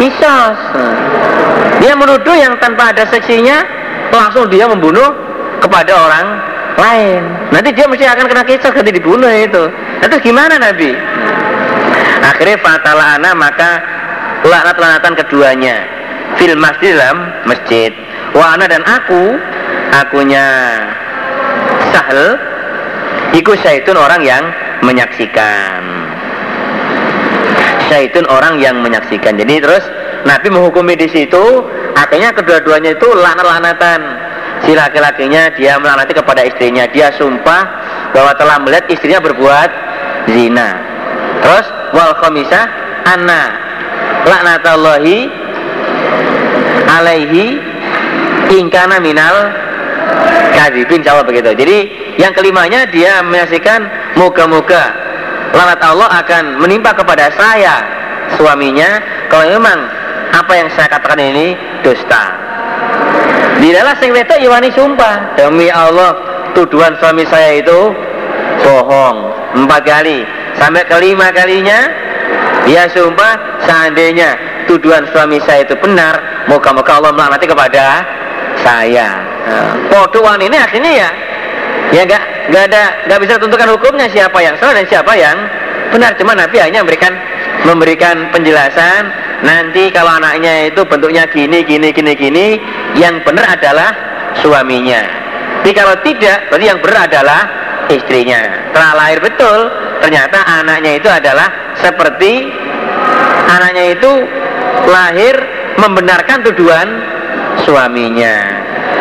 kisos. Dia menuduh yang tanpa ada seksinya, langsung dia membunuh kepada orang lain. Nanti dia mesti akan kena kisos ketika dibunuh itu. Itu gimana Nabi? Akhirnya fatala ana maka laknat-laknatan keduanya fil masjid dalam masjid. Wa ana dan aku, akunya Sahel Iku syaitun orang yang menyaksikan Syaitun orang yang menyaksikan. Jadi terus Nabi menghukumi di situ Akhirnya kedua-duanya itu lanat-lanatan Si laki-lakinya dia melanati kepada istrinya. Dia sumpah bahwa telah melihat istrinya berbuat zina. Terus wal khamisah anna laknatallahi alaihi ingkana minal kadibin jawab begitu. Jadi yang kelimanya dia menyaksikan moga-moga lanat Allah akan menimpa kepada saya suaminya kalau memang apa yang saya katakan ini dusta. Dilalah sing wedok iwani sumpah. Demi Allah tuduhan suami saya itu bohong. Empat kali. Sampai kelima kalinya dia sumpah seandainya tuduhan suami saya itu benar moga-moga Allah melaknati kepada saya. Podo ini akhirnya ya. Ya nggak nggak ada nggak bisa tentukan hukumnya siapa yang salah dan siapa yang benar. Cuma Nabi hanya memberikan memberikan penjelasan nanti kalau anaknya itu bentuknya gini gini gini gini yang benar adalah suaminya. Tapi kalau tidak berarti yang benar adalah istrinya. Telah lahir betul ternyata anaknya itu adalah seperti anaknya itu lahir membenarkan tuduhan suaminya.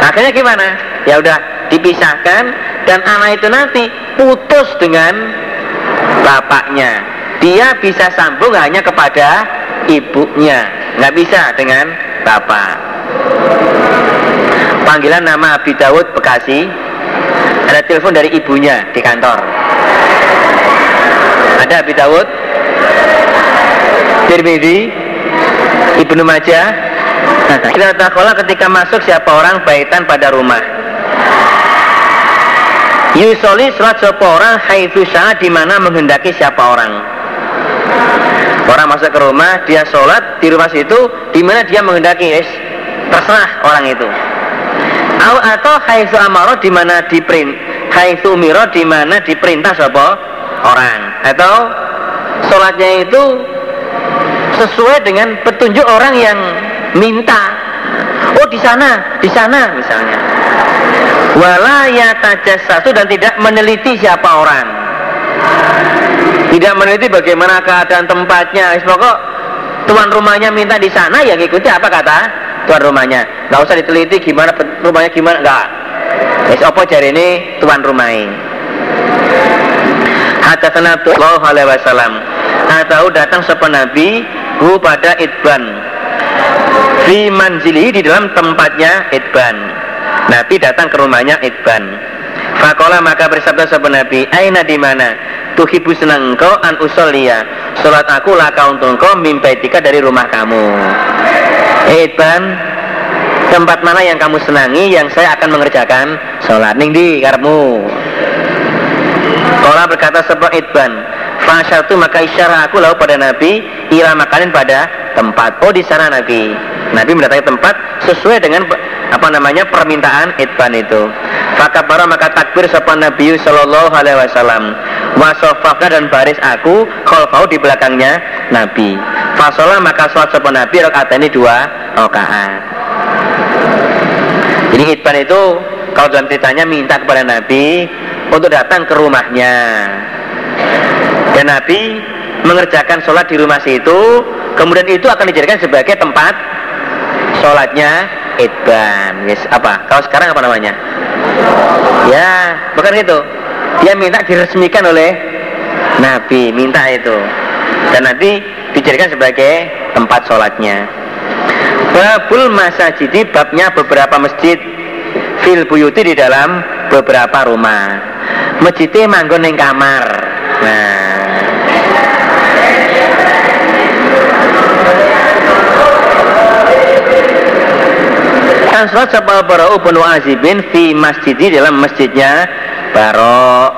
Akhirnya gimana? Ya udah dipisahkan dan anak itu nanti putus dengan bapaknya. Dia bisa sambung hanya kepada ibunya. Nggak bisa dengan bapak. Panggilan nama Abi Dawud Bekasi. Ada telepon dari ibunya di kantor. Ada Abi Dawud. Tirmidzi Ibnu Majah kita ketika masuk siapa orang baitan pada rumah. Yusoli sholat siapa orang haitsu di mana menghendaki siapa orang. Orang masuk ke rumah, dia sholat di rumah situ, di mana dia menghendaki, yes, terserah orang itu. Atau haitsu amaro di mana diprint, haitsu miro di mana diperintah siapa orang. Atau sholatnya itu sesuai dengan petunjuk orang yang minta oh di sana di sana misalnya wala satu dan tidak meneliti siapa orang. Tidak meneliti bagaimana keadaan tempatnya. Pokok tuan rumahnya minta di sana ya ikuti apa kata tuan rumahnya. Nggak usah diteliti gimana rumahnya gimana nggak. Es opo cari ini tuan rumah ini? Hadatsana Sallallahu alaihi wasallam atau datang sepen Nabi hu pada idban fi manzili di dalam tempatnya Idban Nabi datang ke rumahnya Idban Fakola maka bersabda sahabat Nabi Aina di mana? Tuhibu senang engkau an usolia Sholat aku laka untuk engkau Mimpaitika dari rumah kamu. Idban Tempat mana yang kamu senangi Yang saya akan mengerjakan? Sholat ning di karmu Kola berkata sebab Idban Fasyatu maka isyarat aku lalu pada Nabi Ila makanin pada tempat. Oh di sana Nabi Nabi mendatangi tempat sesuai dengan apa namanya permintaan itban itu. Fakabara maka takbir sopan Nabi Shallallahu Alaihi Wasallam. Wasofaka dan baris aku khalfau di belakangnya Nabi. Fasolah maka sholat sopan Nabi rakaat ini dua rakaat. Jadi itban itu kalau dalam ceritanya minta kepada Nabi untuk datang ke rumahnya. Dan Nabi mengerjakan sholat di rumah situ, kemudian itu akan dijadikan sebagai tempat sholatnya idban. Yes, apa? Kalau sekarang apa namanya? Ya bukan itu dia minta diresmikan oleh Nabi minta itu. Dan nanti dijadikan sebagai tempat sholatnya. Babul masajidi babnya beberapa masjid. Fil buyuti di dalam beberapa rumah. Masjidnya manggon kamar. Nah Datang sholat sapa Barok bin Azibin fi masjidi dalam masjidnya Barok.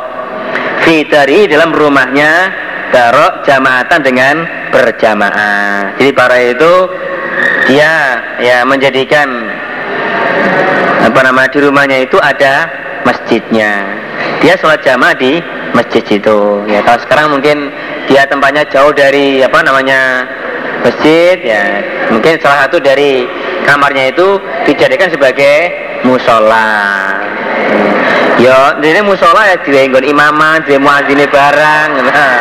Fi dari dalam rumahnya Barok jamaatan dengan berjamaah. Jadi para itu dia ya menjadikan apa nama di rumahnya itu ada masjidnya. Dia sholat jamaah di masjid itu. Ya kalau sekarang mungkin dia tempatnya jauh dari apa namanya masjid ya. Mungkin salah satu dari kamarnya itu dijadikan sebagai musola. Ya ini musola ya dienggon imaman di muadzini barang nah,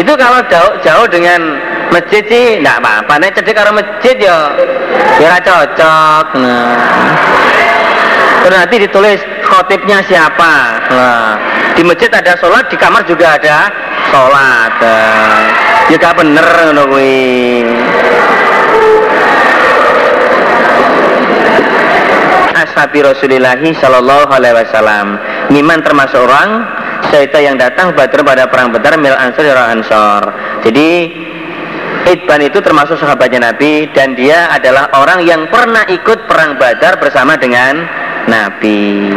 itu kalau jauh jauh dengan masjid sih enggak apa-apa. Nek cedek karo masjid ya ya cocok nah. Nanti ditulis khotibnya siapa nah, di masjid ada sholat di kamar juga ada sholat ya gak bener ngono kuwi ashabi Rasulillahi Alaihi Wasallam Niman termasuk orang Saita yang datang badar pada perang Badar mil ansor ansor jadi Idban itu termasuk sahabatnya Nabi dan dia adalah orang yang pernah ikut perang Badar bersama dengan Nabi.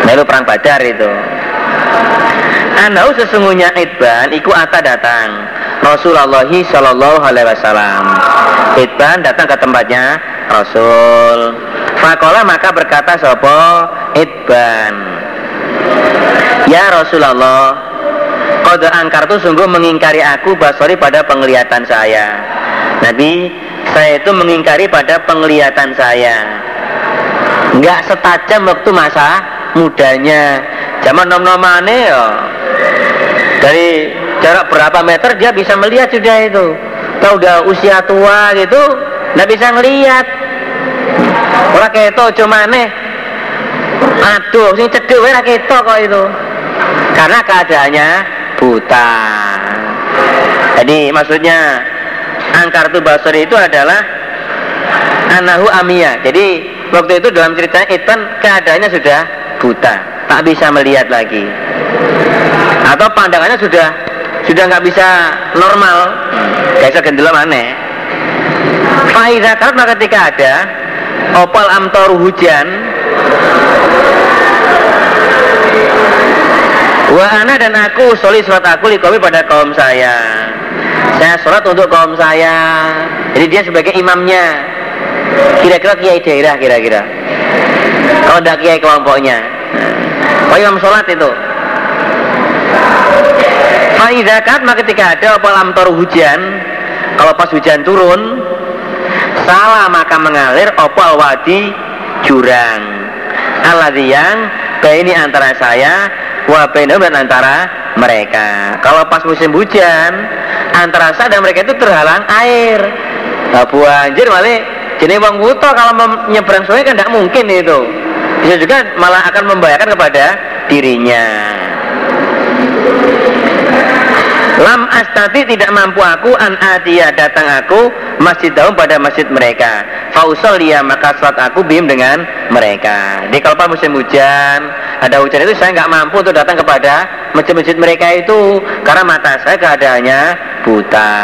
Nah itu perang Badar itu. Anau sesungguhnya Idban iku ata datang Rasulullah Shallallahu Alaihi Wasallam. Idban datang ke tempatnya Rasul. Fakola maka berkata sopo Idban. Ya Rasulullah, kode angkar itu sungguh mengingkari aku basori pada penglihatan saya. Nabi, saya itu mengingkari pada penglihatan saya. Enggak setajam waktu masa mudanya. Zaman nom-nomane ya. Dari jarak berapa meter dia bisa melihat sudah itu. Kalau udah usia tua gitu nggak bisa ngelihat. Kayak itu cuma nih aduh sini cedek wae keto kok itu. Karena keadaannya buta. Jadi maksudnya angkar tu basuri itu adalah anahu amia jadi waktu itu dalam cerita Itan keadaannya sudah buta tak bisa melihat lagi. Atau pandangannya sudah sudah nggak bisa normal. Kayak gendela mana Faidah karena ketika ada opal amtor hujan. Wa ana dan aku soli surat aku likomi pada kaum saya. Saya sholat untuk kaum saya. Jadi dia sebagai imamnya. Kira-kira kiai daerah kira-kira. Kalau tidak kiai kelompoknya Oh imam sholat itu. Faidakat maka ketika ada apa lamtor hujan Kalau pas hujan turun Salah maka mengalir opal wadi jurang. Aladhi yang ini antara saya Wa dan antara mereka. Kalau pas musim hujan Antara saya dan mereka itu terhalang air. Nah, banjir malah jadi bang kalau menyeberang sungai kan tidak mungkin itu bisa juga malah akan membahayakan kepada dirinya Lam astati tidak mampu aku an adia datang aku masjid daun pada masjid mereka. Fausal dia maka sholat aku bim dengan mereka. Di kalau musim hujan ada hujan itu saya nggak mampu untuk datang kepada masjid-masjid mereka itu karena mata saya keadaannya buta.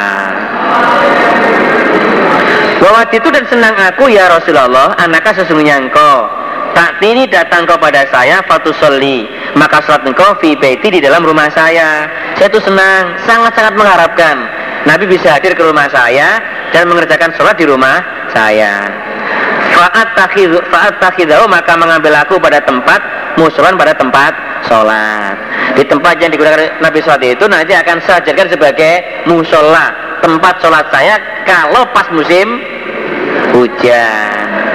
Bahwa itu dan senang aku ya Rasulullah, anaknya sesungguhnya engkau tak ini datang kepada saya soli maka sholat engkau fi baiti di dalam rumah saya. Saya itu senang sangat-sangat mengharapkan. Nabi bisa hadir ke rumah saya dan mengerjakan sholat di rumah saya. Faat takhidahu maka mengambil aku pada tempat musuhan pada tempat sholat. Di tempat yang digunakan Nabi sholat itu nanti akan saya jadikan sebagai musola tempat sholat saya kalau pas musim hujan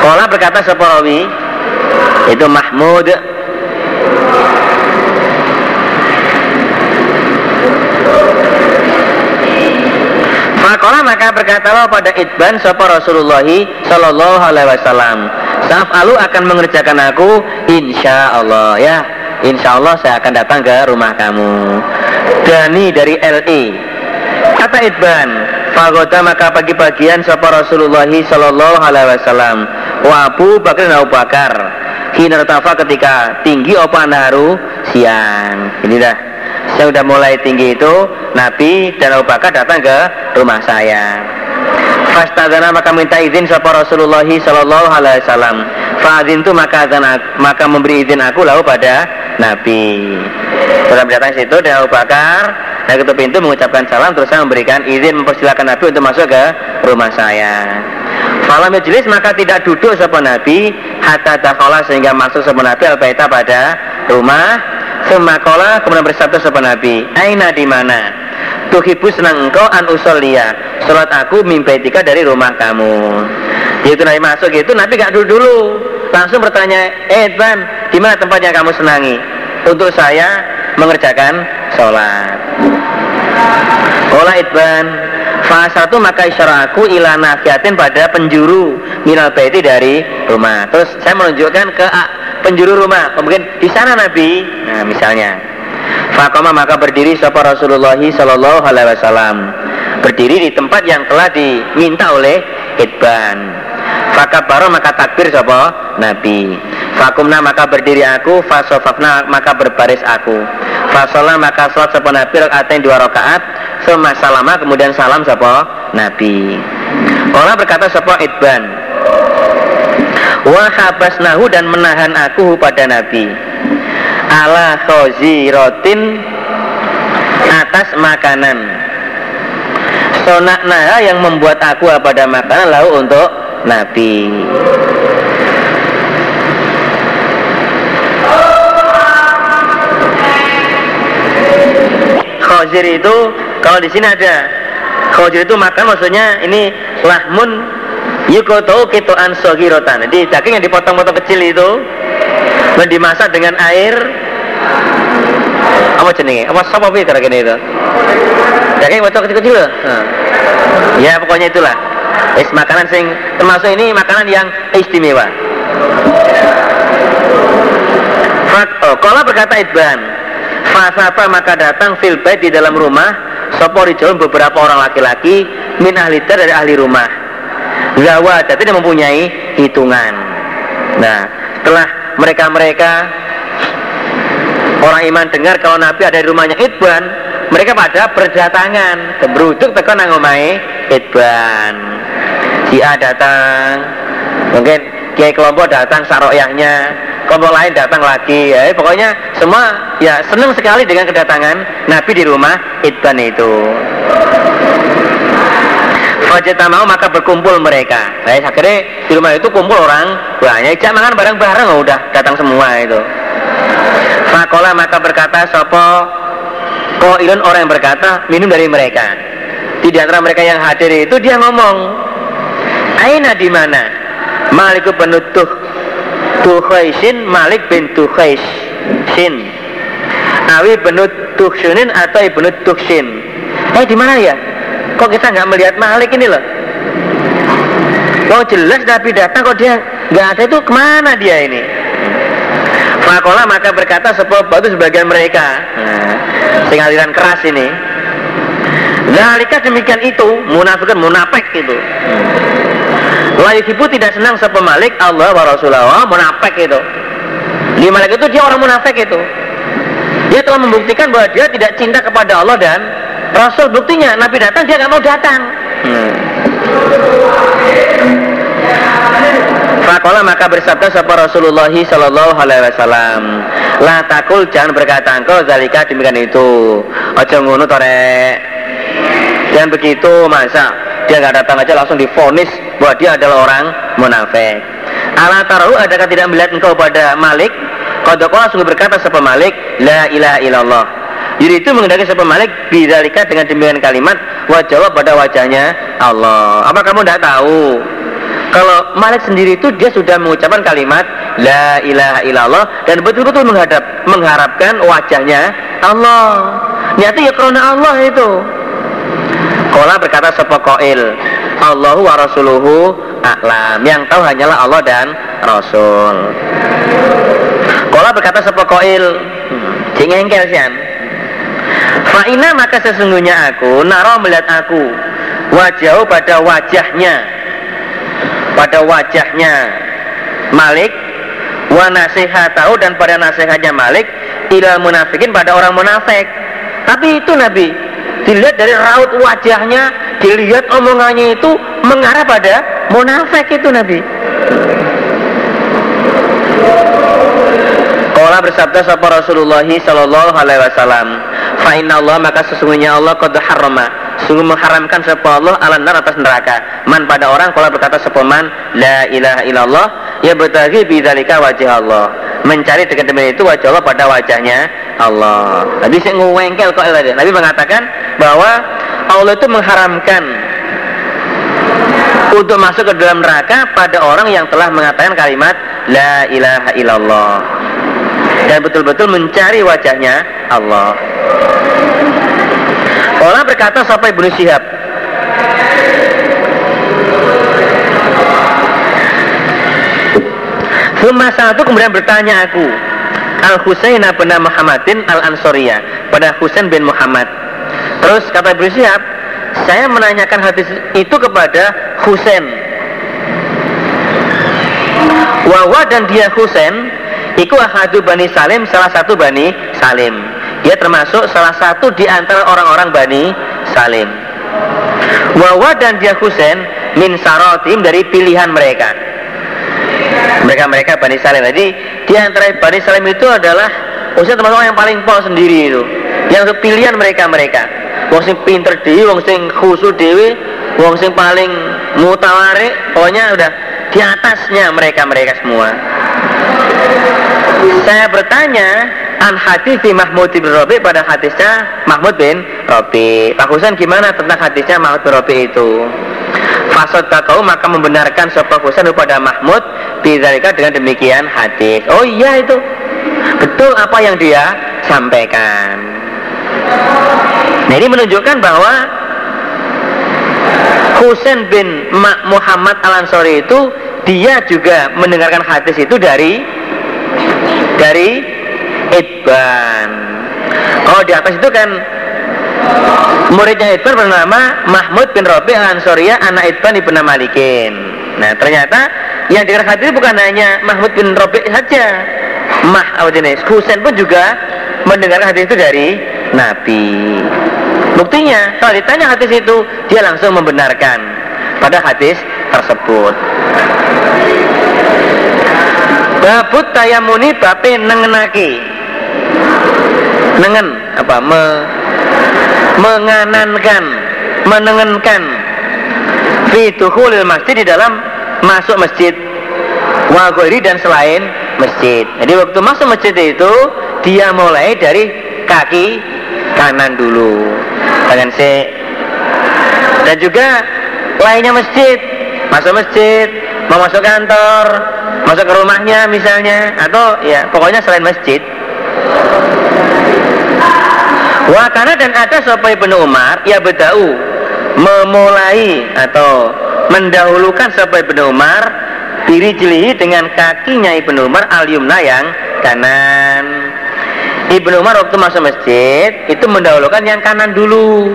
Kola berkata separawi itu Mahmud. Makola maka berkatalah pada Idban sapa Rasulullah Sallallahu Alaihi Wasallam. Sa'afalu akan mengerjakan aku Insya Allah ya. Insya Allah saya akan datang ke rumah kamu. Dani dari LE Kata Idban Fagoda maka pagi-pagian sapa Rasulullah Sallallahu Alaihi Wasallam wa Abu Bakar dan Abu Bakar hina ketika tinggi apa naru siang ini dah yang udah mulai tinggi itu Nabi dan Abu Bakar datang ke rumah saya Fastadana maka minta izin sapa Rasulullah Sallallahu Alaihi Wasallam. Fadin itu maka maka memberi izin aku lalu pada Nabi. Terus datang situ dan Abu Bakar dan ketuk pintu mengucapkan salam terus saya memberikan izin mempersilahkan Nabi untuk masuk ke rumah saya. Falam jelis maka tidak duduk sapa Nabi hatta dakhala sehingga masuk sapa Nabi al pada rumah Semakola kemudian bersabda sapa Nabi, Aina di mana? Tuhibu senang engkau an usolia Sholat aku mimpi tika dari rumah kamu. Itu Nabi masuk itu Nabi gak dulu dulu. Langsung bertanya Eh Ban di mana tempatnya kamu senangi? Untuk saya mengerjakan sholat Kola Idban Fasa satu maka isyarat aku ila nafiatin pada penjuru minal baiti dari rumah. Terus saya menunjukkan ke penjuru rumah. Mungkin di sana Nabi. Nah, misalnya. Fakoma maka berdiri sapa Rasulullah Sallallahu Alaihi Wasallam berdiri di tempat yang telah diminta oleh Idban. Fakabaro maka takbir sapa Nabi. Fakumna maka berdiri aku, fasofafna maka berbaris aku. Fasolah maka sholat sapa Nabi rakaat dua rakaat Suma salama kemudian salam sapa Nabi. Kala berkata sapa Idban. Wa habasnahu dan menahan aku pada Nabi. Ala khaziratin atas makanan. Sonak naha yang membuat aku pada makanan lalu untuk Nabi. Khazir itu kalau di sini ada khojir itu makan maksudnya ini lahmun yukoto kitoan sogirotan. Jadi daging yang dipotong-potong kecil itu dimasak dengan air apa jenenge? Apa sapa piye kira itu? Daging potong kecil-kecil loh. Nah. Ya pokoknya itulah. Es makanan sing termasuk ini makanan yang istimewa. Oh, kalau berkata Ibn, Fasapa maka datang fil di dalam rumah Sopo rijal beberapa orang laki-laki min ahli dari ahli rumah. Zawa tidak mempunyai hitungan. Nah, setelah mereka-mereka orang iman dengar kalau Nabi ada di rumahnya Idban, mereka pada berdatangan, beruduk tekan nang omahe Idban. Dia datang, mungkin kiai kelompok datang saroyahnya, kelompok lain datang lagi. Ya pokoknya semua ya senang sekali dengan kedatangan Nabi di rumah Idban itu. Mau maka berkumpul mereka. Nah, akhirnya di rumah itu kumpul orang banyak. Jangan makan bareng-bareng oh, udah datang semua itu. Fakola maka berkata Sopo Koilun orang yang berkata minum dari mereka? Di antara mereka yang hadir itu dia ngomong Aina di mana Maliku penutuh Tukhaisin Malik bin Tukhaisin Awi bin Tukhsinin atau ibnu Tukhsin Eh di mana ya? Kok kita nggak melihat Malik ini loh? Oh jelas Nabi datang kok dia nggak ada itu ke mana dia ini? Fakola maka berkata sebuah batu sebagian mereka nah, aliran keras ini Zalika demikian itu munafik munafik itu Layuhibu tidak senang sapa Malik Allah wa Rasulullah munafik itu. Di Malik itu dia orang munafik itu. Dia telah membuktikan bahwa dia tidak cinta kepada Allah dan Rasul. Buktinya Nabi datang dia nggak mau datang. Hmm. Fakola maka bersabda sapa Rasulullah Sallallahu Alaihi Wasallam, La jangan berkata engkau zalika demikian itu. Ojo ngono tore. Dan begitu masa dia nggak datang aja langsung difonis bahwa dia adalah orang munafik. Ala taruh adakah tidak melihat engkau pada Malik? Kodokola sungguh berkata siapa Malik, La ilaha illallah. Jadi itu mengendaki siapa Malik bidalika dengan demikian kalimat wajah pada wajahnya Allah. Apa kamu tidak tahu? Kalau Malik sendiri itu dia sudah mengucapkan kalimat La ilaha illallah dan betul-betul menghadap mengharapkan wajahnya Allah. Niatnya ya karena Allah itu. Kola berkata sepokoil Allahu wa rasuluhu a'lam. Yang tahu hanyalah Allah dan Rasul. Kola berkata sepokoil hmm, Jingengkel sian. Fa'ina maka sesungguhnya aku Naro melihat aku Wajah pada wajahnya Pada wajahnya Malik Wa tahu dan pada nasihatnya Malik Ilal munafikin pada orang munafik. Tapi itu Nabi dilihat dari raut wajahnya, dilihat omongannya itu mengarah pada munafik itu Nabi. Kala bersabda sapa Rasulullah sallallahu alaihi wasallam, "Fa inna Allah maka sesungguhnya Allah qad harrama, sungguh mengharamkan sapa Allah ala atas neraka. Man pada orang kala berkata sapa man la ilaha illallah ya bertagi bidzalika wajah Allah. Mencari dekat dengan itu wajah Allah pada wajahnya Allah. Nabi sing ngwengkel kok tadi. Nabi mengatakan bahwa Allah itu mengharamkan untuk masuk ke dalam neraka pada orang yang telah mengatakan kalimat la ilaha illallah dan betul-betul mencari wajahnya Allah. Allah berkata sampai Ibnu Syihab Suma satu kemudian bertanya aku Al Husain bin Muhammadin Al Ansoriyah pada Husain bin Muhammad. Terus kata Ibnu Syihab, saya menanyakan hadis itu kepada Husain. Wawa dan dia Husain Iku ahadu Bani Salim salah satu Bani Salim. Dia termasuk salah satu di antara orang-orang Bani Salim. Wawa dan dia Husain min sarotim dari pilihan mereka. Mereka-mereka Bani Salim. Jadi di antara Bani Salim itu adalah Husain termasuk yang paling pol sendiri itu. Yang pilihan mereka-mereka. Wong sing pinter dewi, wong sing khusus dewi, wong sing paling mutawarik, pokoknya udah di atasnya mereka-mereka semua. Saya bertanya an hadis di Mahmud bin Rabi pada hadisnya Mahmud bin Rabi. Pak Husain gimana tentang hadisnya Mahmud bin Rabi itu? Fasad takau maka membenarkan Sopo Husain kepada Mahmud Bidzalika dengan demikian hadis. Oh iya itu betul apa yang dia sampaikan. Nah ini menunjukkan bahwa Husain bin Muhammad Al Ansori itu dia juga mendengarkan hadis itu dari dari Idban. Kalau di atas itu kan muridnya Idban bernama Mahmud bin Rabi al Ansoriya anak Idban ibn Malikin. Nah ternyata yang dengar hadis bukan hanya Mahmud bin Rabi saja. Mah jenis Husain pun juga mendengar hadis itu dari Nabi. Buktinya kalau ditanya hadis itu dia langsung membenarkan pada hadis tersebut. Babut tayamuni bape nengenaki nengen apa me, menganankan menengenkan. Fituhulil masjid di dalam masuk masjid. Wa dan selain masjid. Jadi waktu masuk masjid itu dia mulai dari kaki kanan dulu. Dengan se dan juga lainnya masjid. Masuk masjid mau masuk kantor masuk ke rumahnya misalnya atau ya pokoknya selain masjid Wakana dan ada sopai Ibnu Umar ya bedau memulai atau mendahulukan sopai Ibnu Umar diri jelihi dengan kakinya Ibnu Umar al yumna yang kanan. Ibnu Umar waktu masuk masjid itu mendahulukan yang kanan dulu.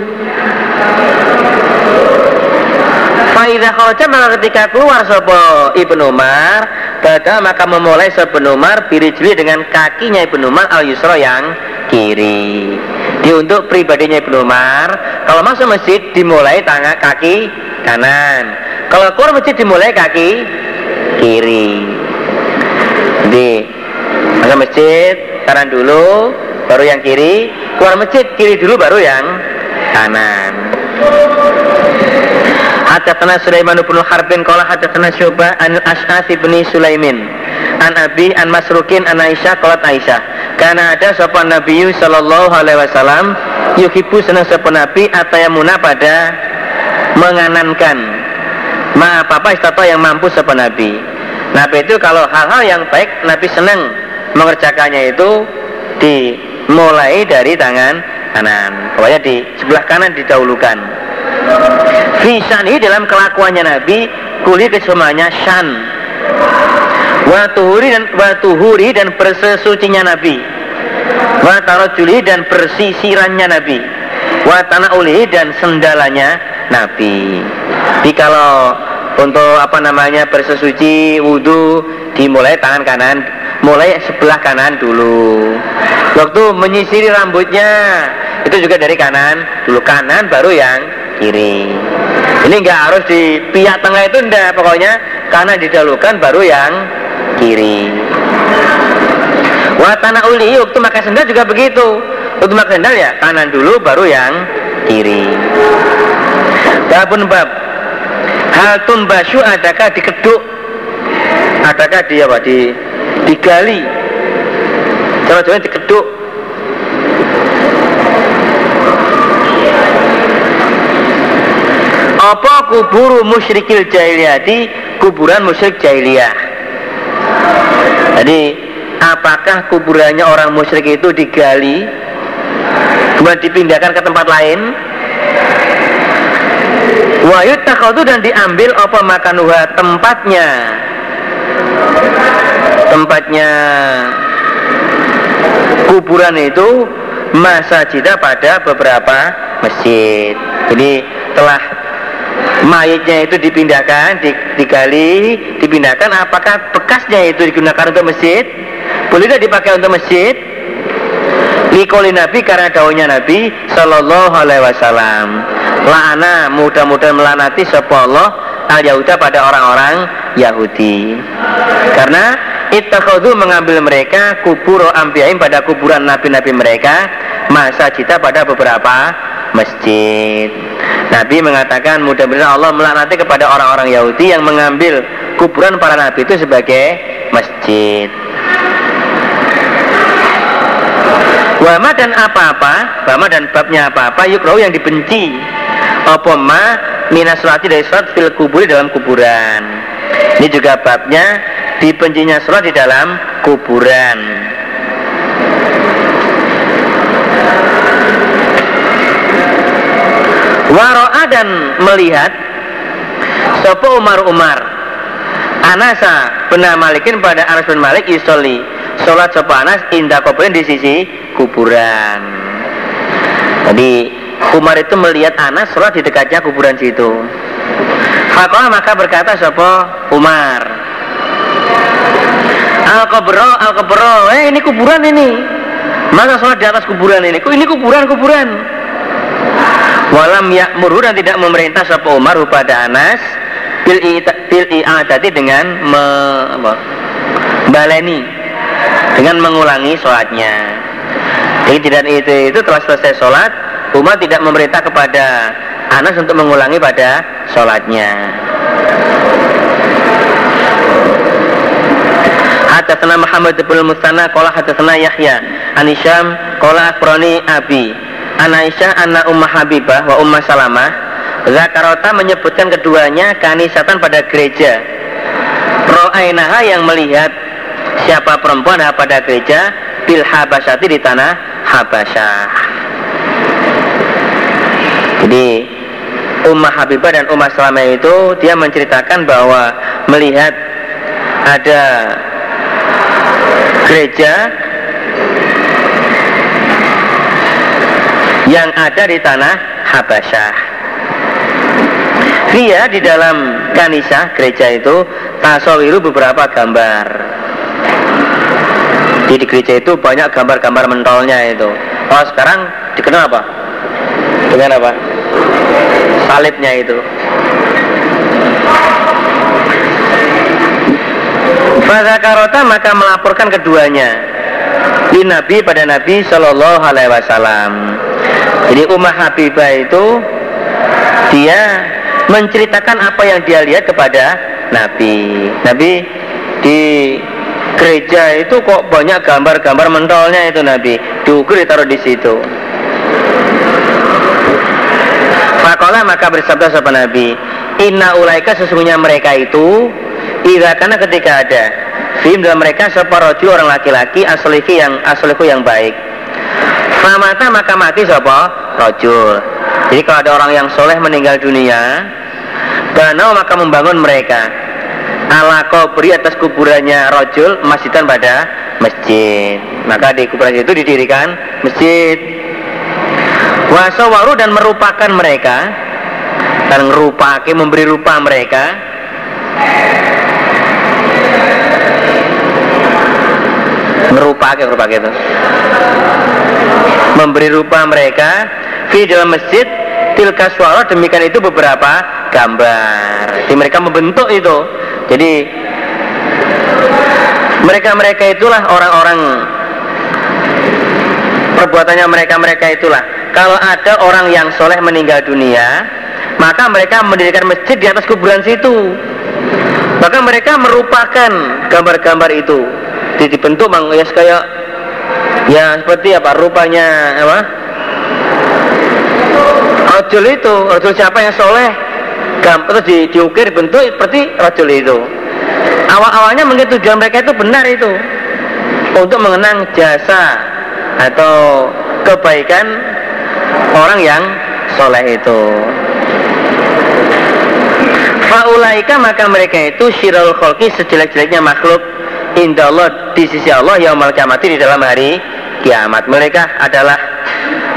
Faidah kharaja maka ketika keluar sopo Ibnu Umar Bada maka memulai sopo Ibnu Umar Birijli dengan kakinya Ibnu Umar al yusro yang kiri Di untuk pribadinya Ibnu Umar Kalau masuk masjid dimulai tangan kaki kanan. Kalau keluar masjid dimulai kaki kiri. Di masuk masjid kanan dulu baru yang kiri. Keluar masjid kiri dulu baru yang kanan Hadatsana Sulaiman bin Harbin qala hadatsana Syu'bah an As'as bin Sulaimin an Abi an Masrukin an Aisyah qalat Aisyah karena ada sapa Nabi sallallahu alaihi wasallam yuhibbu senang sapa Nabi atayamuna pada menganankan. Ma apa istata yang mampu sapa Nabi. Nabi itu kalau hal-hal yang baik Nabi senang mengerjakannya itu dimulai dari tangan kanan pokoknya di sebelah kanan didahulukan ini dalam kelakuannya Nabi kuli kesemuanya shan Watuhuri dan watuhuri dan bersesucinya Nabi. Watarojuli dan bersisirannya Nabi. Watanauli dan sendalanya Nabi. Jadi kalau untuk apa namanya bersesuci wudhu dimulai tangan kanan mulai sebelah kanan dulu. Waktu menyisiri rambutnya itu juga dari kanan dulu kanan baru yang kiri. Ini nggak harus di pihak tengah itu ndak pokoknya kanan didahulukan baru yang kiri. Watana uli waktu makan sendal juga begitu. Waktu makan sendal ya kanan dulu baru yang kiri. Babun bab. Hal tumbasyu adakah dikeduk. Adakah di apa di digali? Jawa Jawa dikeduk Apa kuburu musyrikil jahiliyati? Kuburan musyrik jahiliyah. Jadi apakah kuburannya orang musyrik itu digali? Kemudian dipindahkan ke tempat lain? Wahyu takhadu dan diambil apa makanuha? Tempatnya. Tempatnya kuburan itu masa cita pada beberapa masjid. Jadi telah mayatnya itu dipindahkan digali dipindahkan apakah bekasnya itu digunakan untuk masjid? Boleh tidak dipakai untuk masjid? Likoli Nabi karena daunnya Nabi Sallallahu Alaihi Wasallam. La'ana mudah-mudahan melanati Sapa Allah al Yahuda pada orang-orang Yahudi. Karena Ittakhadu mengambil mereka kubur ambiyaim pada kuburan nabi-nabi mereka masa cita pada beberapa masjid. Nabi mengatakan mudah-mudahan Allah melaknati kepada orang-orang Yahudi yang mengambil kuburan para nabi itu sebagai masjid. Wama dan apa-apa, wama dan babnya apa-apa, yukroh yang dibenci. Apa ma minas dari sholat fil kuburi dalam kuburan. Ini juga babnya dibencinya sholat di dalam kuburan. Waro'a dan melihat Sopo Umar Umar. Anasa benar Malikin pada Anas bin Malik Yusoli Sholat Sopo Anas indah kuburan di sisi kuburan. Jadi Umar itu melihat Anas sholat di dekatnya kuburan situ. Fakolah maka berkata Sopo Umar al kubro al kubro eh ini kuburan ini. Masa sholat di atas kuburan ini? Ini kuburan kuburan walam yakmuru dan tidak memerintah Sopo Umar kepada Anas bil i'adati dengan me, apa, baleni. Dengan mengulangi sholatnya. Jadi tidak itu itu telah selesai sholat Umar tidak memerintah kepada Anas untuk mengulangi pada sholatnya. Hadatsana Muhammad bin Musanna qala hadatsana Yahya an Hisham qala akhbarani Abi An Aisyah anna Ummah Habibah wa Ummah Salamah Zakarota menyebutkan keduanya kanisatan pada gereja. Ro'ainaha yang melihat siapa perempuan pada gereja bil Habasyati di tanah Habasyah Jadi Ummah Habibah dan Ummah Salamah itu dia menceritakan bahwa melihat ada gereja yang ada di tanah Habasyah. Via di dalam kanisah gereja itu tasawiru beberapa gambar. Di, di gereja itu banyak gambar-gambar mentolnya itu. Oh sekarang dikenal apa? Dengan apa? Salibnya itu. Fadakarota maka melaporkan keduanya di Nabi pada Nabi Shallallahu Alaihi Wasallam. Jadi Ummah Habibah itu dia menceritakan apa yang dia lihat kepada Nabi. Nabi di gereja itu kok banyak gambar-gambar mentolnya itu Nabi. Diukur ditaruh di situ. Fakola maka bersabda sama Nabi, Inna ulaika sesungguhnya mereka itu Ida karena ketika ada Fim dalam mereka separoju orang laki-laki aslihi yang asliku yang baik Famata maka mati siapa? Rojul. Jadi kalau ada orang yang soleh meninggal dunia, Banau maka membangun mereka. Ala kubri atas kuburannya rojul masjidan pada masjid. Maka di kuburan itu didirikan masjid. Wasawaru dan merupakan mereka dan ngerupake memberi rupa mereka merupake merupake itu memberi rupa mereka di dalam masjid tilka suara demikian itu beberapa gambar. Jadi mereka membentuk itu. Jadi mereka-mereka itulah orang-orang perbuatannya mereka-mereka itulah. Kalau ada orang yang soleh meninggal dunia, maka mereka mendirikan masjid di atas kuburan situ. Maka mereka merupakan gambar-gambar itu. Dibentuk bang, ya kayak ya seperti apa rupanya apa? Rojul itu, rojul siapa yang soleh? Gambar di, diukir bentuk seperti rojul itu. Awal-awalnya mungkin tujuan mereka itu benar itu untuk mengenang jasa atau kebaikan orang yang soleh itu. Faulaika maka mereka itu syirul kholki sejelek-jeleknya makhluk indah Allah di sisi Allah yang kiamat di dalam hari kiamat. Mereka adalah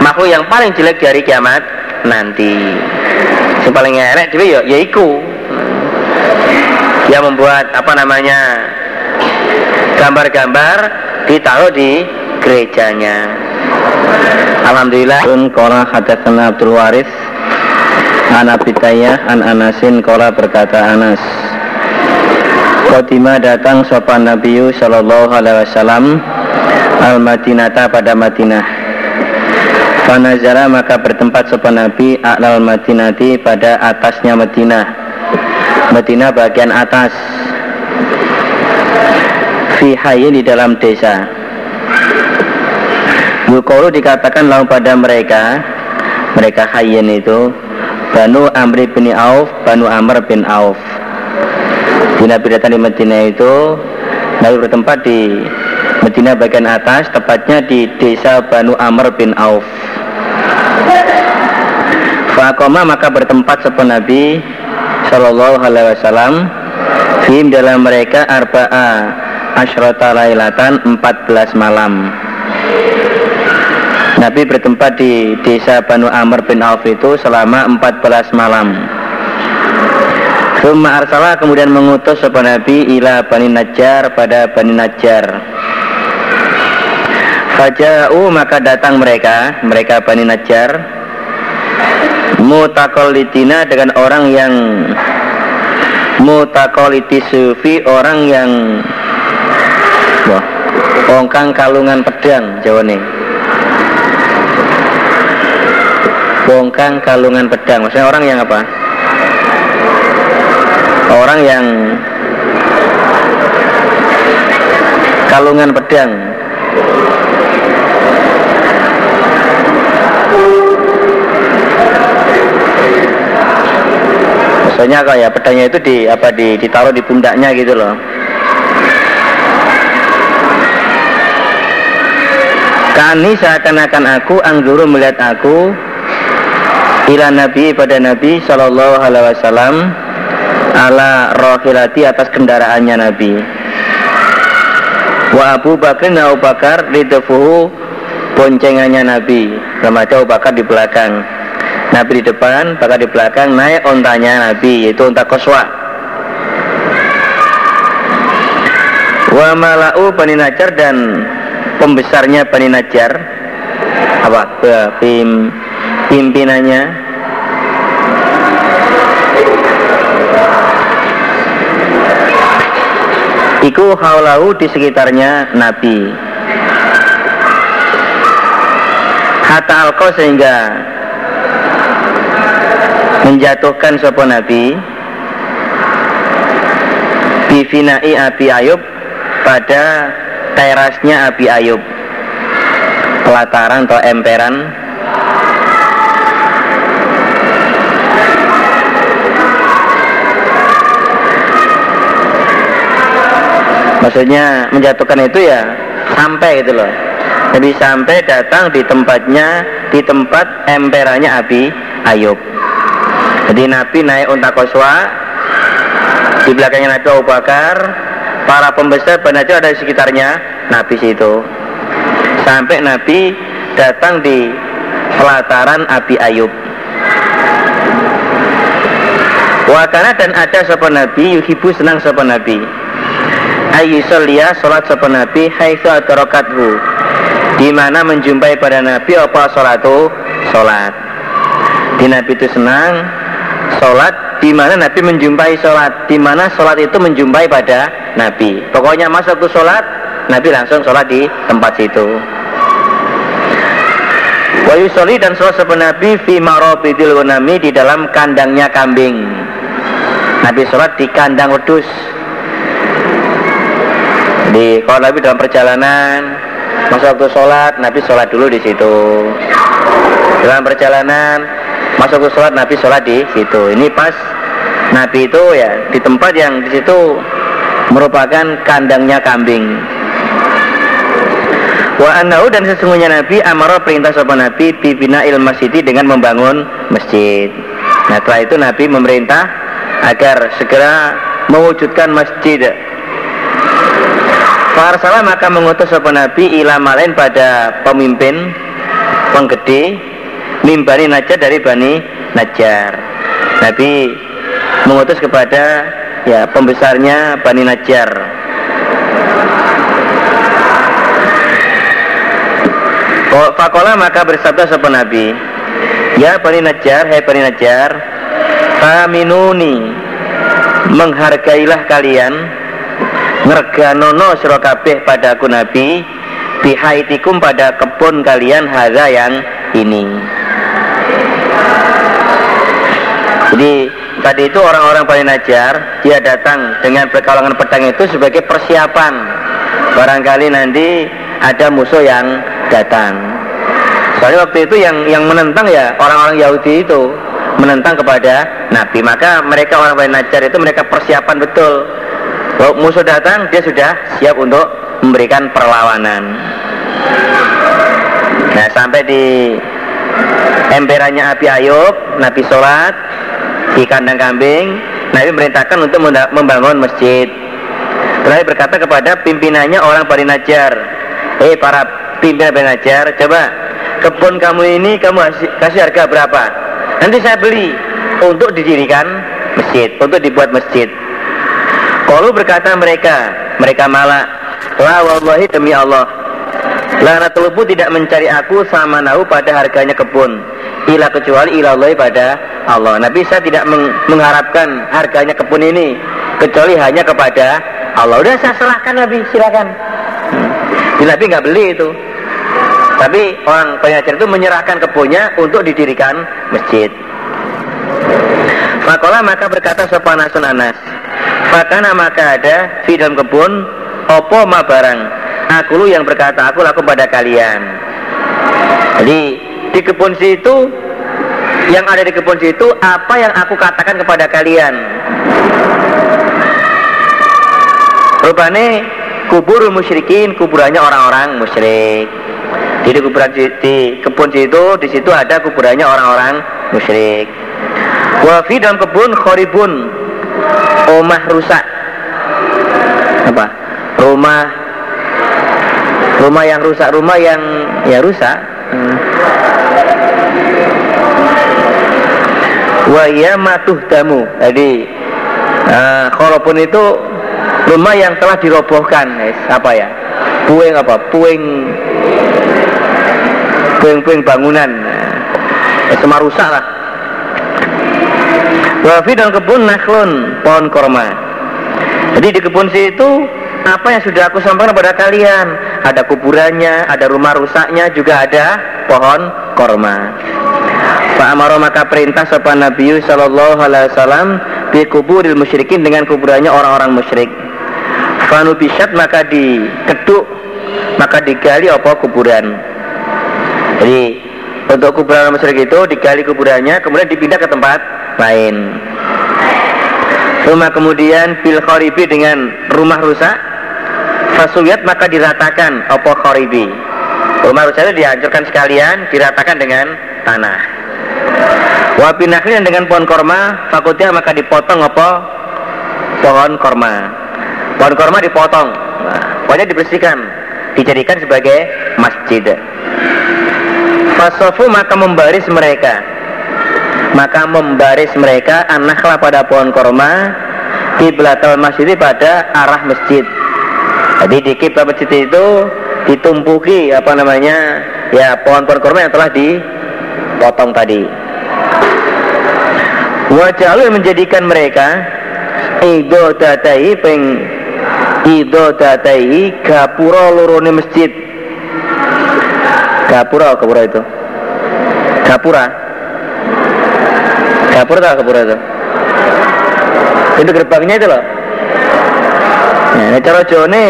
makhluk yang paling jelek dari kiamat nanti. Yang paling elek juga ya yaiku yang membuat apa namanya gambar-gambar ditaruh di gerejanya. Alhamdulillah. Kola hadatsana Abdul Waris An Abitayah An Anasin Kola berkata Anas Khotimah datang sopan Nabi Sallallahu Alaihi Wasallam Al Madinata pada Madinah. Panazara maka bertempat sopan Nabi Al Madinati pada atasnya Madinah. Madinah bagian atas. Fi di dalam desa. Yukolu dikatakan lalu pada mereka Mereka hayin itu Banu Amri bin Auf Banu Amr bin Auf Di Nabi datang di Medina itu Nabi bertempat di Medina bagian atas Tepatnya di desa Banu Amr bin Auf Fakoma maka bertempat sepen Nabi Sallallahu Alaihi Wasallam Fim dalam mereka Arba'a Ashrata lailatan 14 malam Nabi bertempat di desa Banu Amr bin Auf itu selama 14 malam. Summa arsala kemudian mengutus sebuah Nabi ila Bani Najjar pada Bani Najjar. Faja'u maka datang mereka, mereka Bani Najjar mutakolitina dengan orang yang mutakoliti sufi orang yang wah, ongkang kalungan pedang Jawa nih bongkang kalungan pedang maksudnya orang yang apa orang yang kalungan pedang. Maksudnya kayak pedangnya itu di apa di ditaruh di pundaknya gitu loh. Kani seakan-akan aku angguru melihat aku ila Nabi pada Nabi Shallallahu Alaihi Wasallam ala rohilati atas kendaraannya Nabi. Wa Abu Bakar dan Abu Bakar ridafuhu boncengannya Nabi. Remaja Abu Bakar di belakang. Nabi di depan, Bakar di belakang naik ontanya Nabi yaitu onta koswa. Wa malau Bani Najjar dan pembesarnya Bani Najjar apa pim pimpinannya Iku haulahu di sekitarnya Nabi. Hatta alko sehingga menjatuhkan sopo Nabi. Bivinai Abi Ayub pada terasnya Abi Ayub. Pelataran atau emperan maksudnya menjatuhkan itu ya sampai gitu loh. Jadi sampai datang di tempatnya di tempat emperannya Abi Ayub. Jadi Nabi naik unta koswa di belakangnya Nabi Abu Bakar para pembesar benar ada di sekitarnya Nabi situ. Sampai Nabi datang di pelataran Abi Ayub. Wakana dan ada sopan Nabi yuhibu senang sopan Nabi ayyusalliya salat sapa nabi? Haitsu atarokathu di mana menjumpai pada Nabi apa salatu salat di Nabi itu senang salat di mana Nabi menjumpai salat di mana itu menjumpai pada Nabi? Pokoknya masuk ke salat Nabi langsung salat di tempat situ. Wa yusoli dan sholat sepen Nabi fi marobidil gunami di dalam kandangnya kambing. Nabi sholat di kandang wedus. Di kalau Nabi dalam perjalanan masa waktu sholat Nabi sholat dulu di situ. Dalam perjalanan masa waktu sholat Nabi sholat di situ. Ini pas Nabi itu ya di tempat yang di situ merupakan kandangnya kambing. Wa annahu dan sesungguhnya Nabi amara perintah sopan Nabi bibina il masjid dengan membangun masjid. Nah setelah itu Nabi memerintah agar segera mewujudkan masjid. Farsala maka mengutus sopan Nabi ila malain pada pemimpin penggede mimbani Najar dari Bani Najar. Nabi mengutus kepada ya pembesarnya Bani Najar Fakola maka bersabda sebuah Nabi Ya Bani Najjar, hai Bani Najjar Faminuni Menghargailah kalian Ngerganono sirokabeh pada aku Nabi Bihaitikum pada kebun kalian Haza yang ini Jadi tadi itu orang-orang Bani Najjar Dia datang dengan perkalangan pedang itu sebagai persiapan Barangkali nanti ada musuh yang datang. Soalnya waktu itu yang yang menentang ya orang-orang Yahudi itu menentang kepada Nabi. Maka mereka orang Bani Najjar itu mereka persiapan betul. Kalau musuh datang dia sudah siap untuk memberikan perlawanan. Nah sampai di emperannya Abi Ayub, Nabi sholat di kandang kambing, Nabi merintahkan untuk membangun masjid. Terakhir berkata kepada pimpinannya orang Bani Najjar, Eh para pimpinan pengajar, coba kebun kamu ini kamu kasih harga berapa? Nanti saya beli untuk didirikan masjid, untuk dibuat masjid. Kalau berkata mereka, mereka malah, la wallahi demi Allah, Lana telubu tidak mencari aku sama nahu pada harganya kebun Ila kecuali ila Allah pada Allah Nabi saya tidak meng mengharapkan harganya kebun ini Kecuali hanya kepada Allah Udah saya serahkan Nabi silakan Nabi nggak beli itu. Tapi orang pengajar itu menyerahkan kebunnya untuk didirikan masjid. Makola maka berkata sopan Anas. Fakana maka ada di dalam kebun opo ma barang. Aku lu yang berkata aku laku pada kalian. Jadi di kebun situ yang ada di kebun situ apa yang aku katakan kepada kalian. Rupane kubur musyrikin kuburannya orang-orang musyrik di kuburan di kebun situ di situ ada kuburannya orang-orang musyrik wafi dalam kebun khoribun rumah rusak. Apa? Rumah rumah yang rusak rumah yang ya rusak. Hmm. wa ya matuh damu. Jadi uh, khorobun itu rumah yang telah dirobohkan yes, apa ya? Puing apa? Puing puing-puing bangunan. Eh, semua rusak lah wafi dan kebun nakhlun pohon korma. Jadi di kebun situ apa yang sudah aku sampaikan kepada kalian? Ada kuburannya ada rumah rusaknya juga ada pohon korma. Pak Amaro maka perintah sopan Nabi Sallallahu Alaihi Wasallam di kuburil musyrikin dengan kuburannya orang-orang musyrik. Fanu bisat maka dikeduk maka digali apa kuburan. Jadi untuk kuburan musyrik itu digali kuburannya kemudian dipindah ke tempat lain. Rumah kemudian bil kharibi dengan rumah rusak fasuyat maka diratakan apa kharibi. Rumah rusak itu dihancurkan sekalian diratakan dengan tanah. Wapi dengan pohon korma fakultia maka dipotong apa pohon korma pohon korma dipotong nah, pokoknya dibersihkan dijadikan sebagai masjid fasofu maka membaris mereka maka membaris mereka anaklah pada pohon korma di belakang masjid pada arah masjid. Jadi di kiblat masjid itu ditumpuki apa namanya ya pohon-pohon kurma yang telah dipotong tadi. Wajah yang menjadikan mereka ido datai peng ido datai gapura lorone masjid. Gapura gapura itu? Gapura gapura tak gapura itu? Itu gerbangnya itu loh. Nah, ini cara jone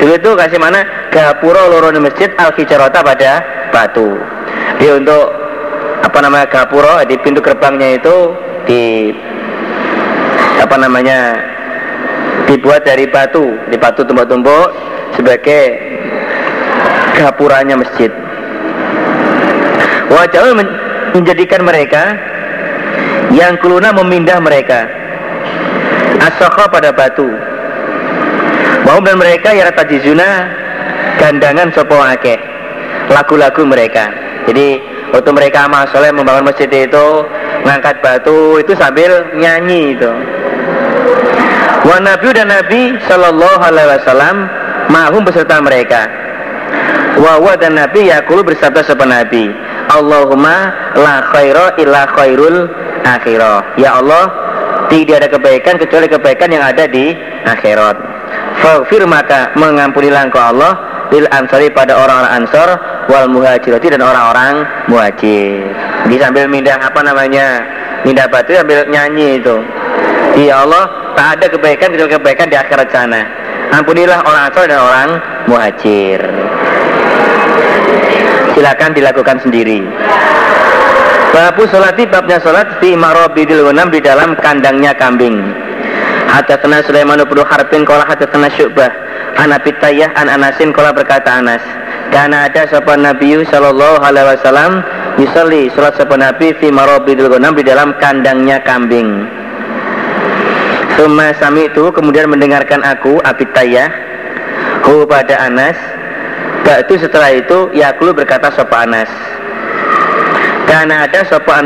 dulu itu kasih mana? Gapura lorone masjid al fijarota pada batu. Dia untuk apa namanya gapura di pintu gerbangnya itu di apa namanya dibuat dari batu. Di batu tumpuk-tumpuk sebagai gapuranya masjid. Wajah menjadikan mereka yang kuluna memindah mereka. Asokho pada batu. Mau dan mereka ya tajizuna gandangan sopo akeh. Lagu-lagu mereka. Jadi waktu mereka amal soleh membangun masjid itu ngangkat batu itu sambil nyanyi itu. Wa nabi dan nabi sallallahu alaihi wasallam mahum beserta mereka. Wa wa dan nabi yakulu bersabda sapa nabi. Allahumma la khaira illa khairul akhirah ya Allah tidak ada kebaikan kecuali kebaikan yang ada di akhirat Faghfir maka mengampunilah engkau Allah lil ansari pada orang-orang ansor wal muhajirati dan orang-orang muhajir. Di sambil mindah apa namanya? Mindah batu sambil nyanyi itu. Ya Allah, tak ada kebaikan kecuali kebaikan di akhirat sana. Ampunilah orang ansor dan orang muhajir. Silakan dilakukan sendiri. Babu sholati babnya sholat di marobidil gunam di dalam kandangnya kambing. Hadatsana Sulaiman bin Harbin qala hadatsana Syu'bah an Abi Tayyah an Anasin qala berkata Anas karena ada sapa Nabi sallallahu alaihi wasallam yusalli salat sapa Nabi fi marabidil ghanam di dalam kandangnya kambing. Suma sami itu kemudian mendengarkan aku Abi Tayyah hu pada Anas Ba'du setelah itu Yakulu berkata sapa Anas karena ada sapa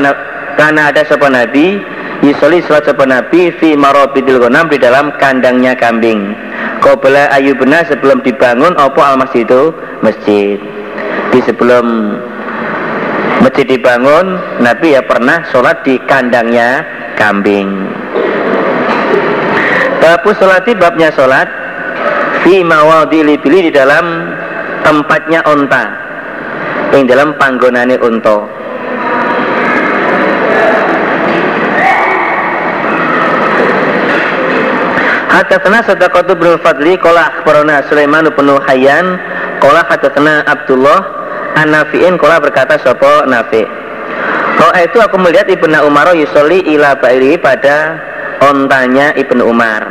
karena ada sapa Nabi Yusoli sholat sapa Nabi fi marabidil ghanam di dalam kandangnya kambing. Qabla ayubna sebelum dibangun opo al masjid itu masjid. Di sebelum masjid dibangun, Nabi ya pernah sholat di kandangnya kambing. Babu sholati babnya sholat fi mawadili bili di dalam tempatnya onta. Yang dalam panggonane unta. Hadatsana Sadaqatu bin Fadli qala akhbarana Sulaiman bin Hayyan qala hadatsana Abdullah An-Nafi'in qala berkata sapa Nafi' Kalau itu aku melihat Ibnu Umar yusolli ila ba'iri pada ontanya Ibnu Umar.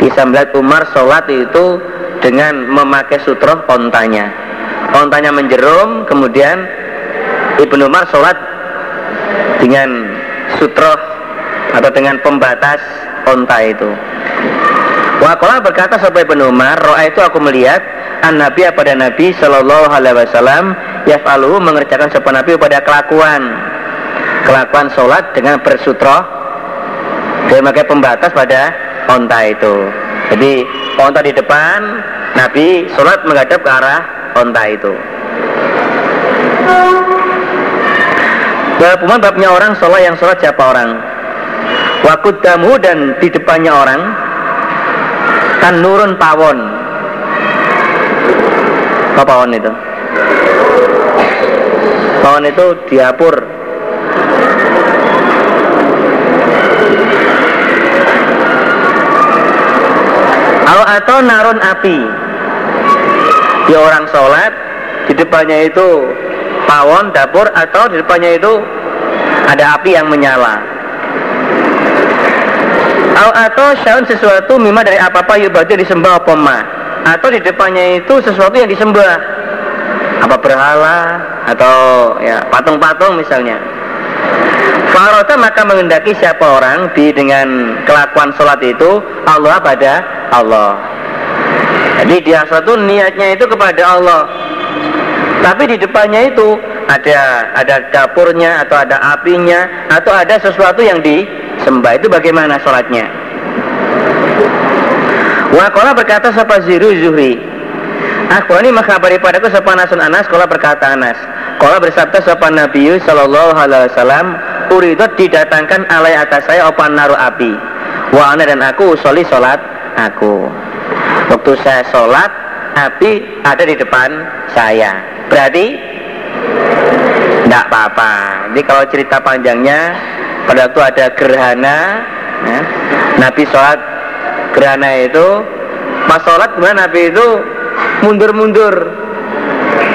Melihat Umar sholat itu dengan memakai sutroh ontanya. Ontanya menjerum, kemudian Ibnu Umar sholat dengan sutroh atau dengan pembatas onta itu. Wakola berkata sampai Ibnu Umar, roa itu aku melihat an Nabi pada Nabi Shallallahu Alaihi Wasallam yafaluhu mengerjakan sebuah Nabi pada kelakuan kelakuan sholat dengan bersutro dia memakai pembatas pada onta itu. Jadi onta di depan, Nabi sholat menghadap ke arah onta itu. Bapak babnya orang sholat yang sholat siapa orang? Wakut damu dan di depannya orang kan nurun pawon apa pawon itu? Pawon itu diapur. Atau narun api. Di orang sholat di depannya itu pawon dapur atau di depannya itu ada api yang menyala atau syaun sesuatu mima dari apa-apa yubadu disembah apa atau di depannya itu sesuatu yang disembah apa berhala atau ya patung-patung misalnya Farota maka mengendaki siapa orang di dengan kelakuan sholat itu Allah pada Allah. Jadi dia suatu niatnya itu kepada Allah. Tapi di depannya itu ada ada dapurnya atau ada apinya atau ada sesuatu yang di sembah itu bagaimana sholatnya Wakola berkata siapa ziru zuhri Aku ini mengkhabari padaku sopan Asun Anas, Kala berkata Anas. Kala bersabda sopan Nabi Sallallahu Alaihi Wasallam, Uridot didatangkan alai atas saya opan naruh api. Wa ana dan aku soli solat aku. Waktu saya solat, api ada di depan saya. Berarti tidak apa-apa. Jadi kalau cerita panjangnya, pada waktu ada gerhana, ya, Nabi sholat gerhana itu, pas sholat kemudian Nabi? Itu mundur-mundur.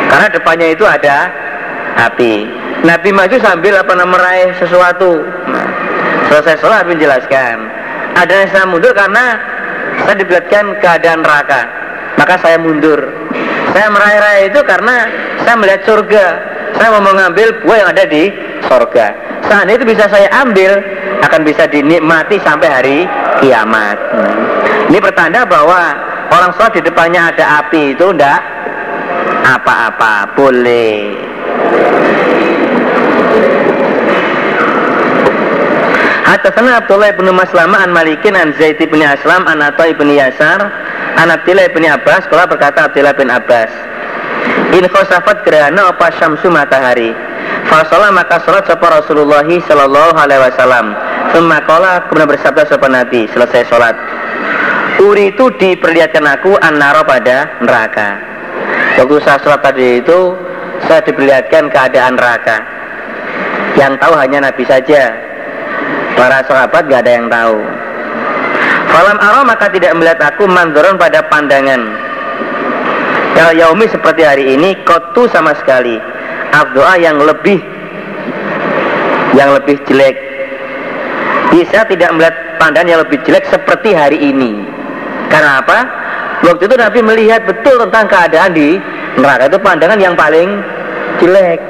Karena depannya itu ada api. Nabi maju sambil apa namanya meraih sesuatu. Nah, selesai sholat Nabi menjelaskan ada yang saya mundur karena saya dibuatkan keadaan neraka. Maka saya mundur. Saya meraih-raih itu karena saya melihat surga saya mau mengambil buah yang ada di surga saat itu bisa saya ambil akan bisa dinikmati sampai hari kiamat. Hmm. ini pertanda bahwa orang sholat di depannya ada api itu ndak apa-apa boleh. Hadatsana Abdullah bin Maslama an Malikin an Zaid bin Aslam an Atha bin Yasar an Abdullah bin Abbas kalau berkata Abdullah bin Abbas In khosafat gerhana apa syamsu matahari Fasolah maka sholat sapa Rasulullah sallallahu alaihi wasallam Summa kemudian bersabda sapa Nabi selesai sholat Uri itu diperlihatkan aku anaro pada neraka. Waktu saya sholat tadi itu saya diperlihatkan keadaan neraka. Yang tahu hanya Nabi saja. Para sahabat gak ada yang tahu. Falam arah maka tidak melihat aku mandoron pada pandangan. Ya yaumi seperti hari ini kotu sama sekali. Abdoa yang lebih yang lebih jelek. Bisa tidak melihat pandangan yang lebih jelek seperti hari ini. Karena apa? Waktu itu Nabi melihat betul tentang keadaan di neraka itu pandangan yang paling jelek.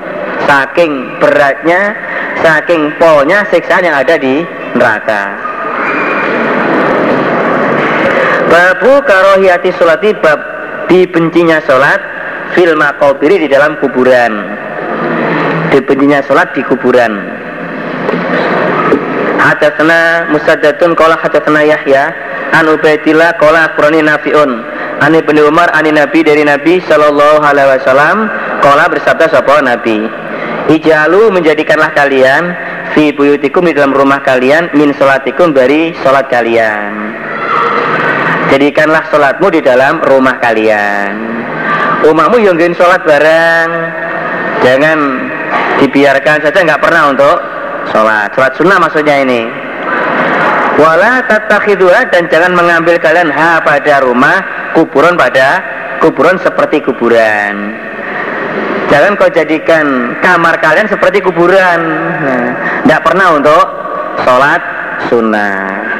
Saking beratnya, saking polnya siksaan yang ada di neraka. Babu karohiyati sholati bab dibencinya sholat fil makobiri di dalam kuburan. Dibencinya sholat di kuburan. Hadatsana Musaddadun qala hadatsana Yahya an Ubaidillah qala akhbarani Nafi'un an Ibnu Umar ani Nabi dari Nabi sallallahu alaihi wasallam qala bersabda sapa Nabi Ijalu menjadikanlah kalian fi buyutikum di dalam rumah kalian min salatikum dari salat kalian. Jadikanlah salatmu di dalam rumah kalian. Rumahmu yang ngin salat bareng. Jangan dibiarkan saja nggak pernah untuk sholat. Sholat sunnah maksudnya ini wala tatakhidua dan jangan mengambil kalian ha pada rumah kuburan pada kuburan seperti kuburan jangan kau jadikan kamar kalian seperti kuburan nah, pernah untuk sholat sunnah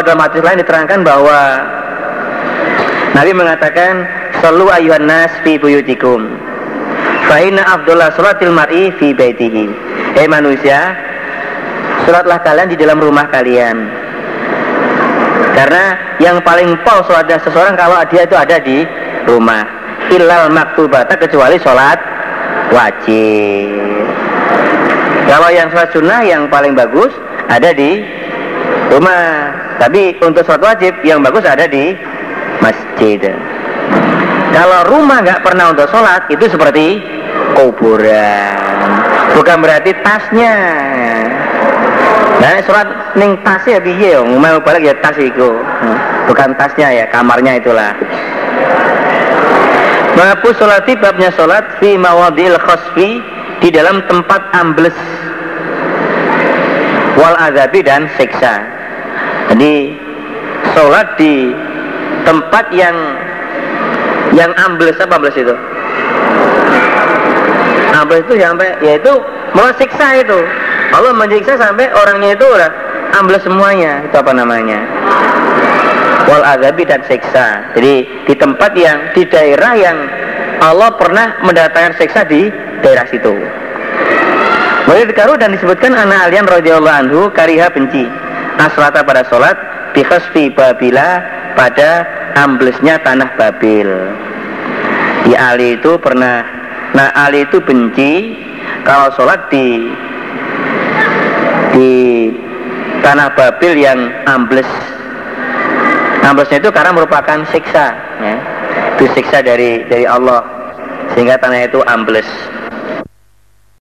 kalau dalam hadis lain diterangkan bahwa Nabi mengatakan selalu ayuhan nas fi buyutikum. Fa inna afdhalal salatil mar'i fi baitihi. Hei manusia sholatlah kalian di dalam rumah kalian. Karena yang paling pol sholatnya seseorang kalau dia itu ada di rumah. Ilal maktubata kecuali sholat wajib. Kalau yang sholat sunnah yang paling bagus ada di rumah tapi untuk sholat wajib yang bagus ada di masjid kalau rumah nggak pernah untuk sholat itu seperti kuburan bukan berarti tasnya Nah, surat ning tas ya piye yo, mau balik ya tas. Hmm. Bukan tasnya ya, kamarnya itulah. Menghapus sholat babnya sholat fi mawadil khosfi di dalam tempat ambles wal azabi dan siksa. Jadi sholat di tempat yang yang ambles apa ambles itu? Ambles itu sampai yaitu siksa itu. Allah menyiksa sampai orangnya itu udah ambil semuanya itu apa namanya? Wal azabi dan siksa. Jadi di tempat yang di daerah yang Allah pernah mendatangkan siksa di daerah situ. Boleh dikaru dan disebutkan anak alian radhiyallahu anhu kariha benci aslata pada sholat bikhasfi babila pada amblesnya tanah Babil. Di Ali itu pernah nah Ali itu benci kalau sholat di di tanah Babil yang ambles. Amblesnya itu karena merupakan siksa ya. disiksa dari dari Allah sehingga tanah itu ambles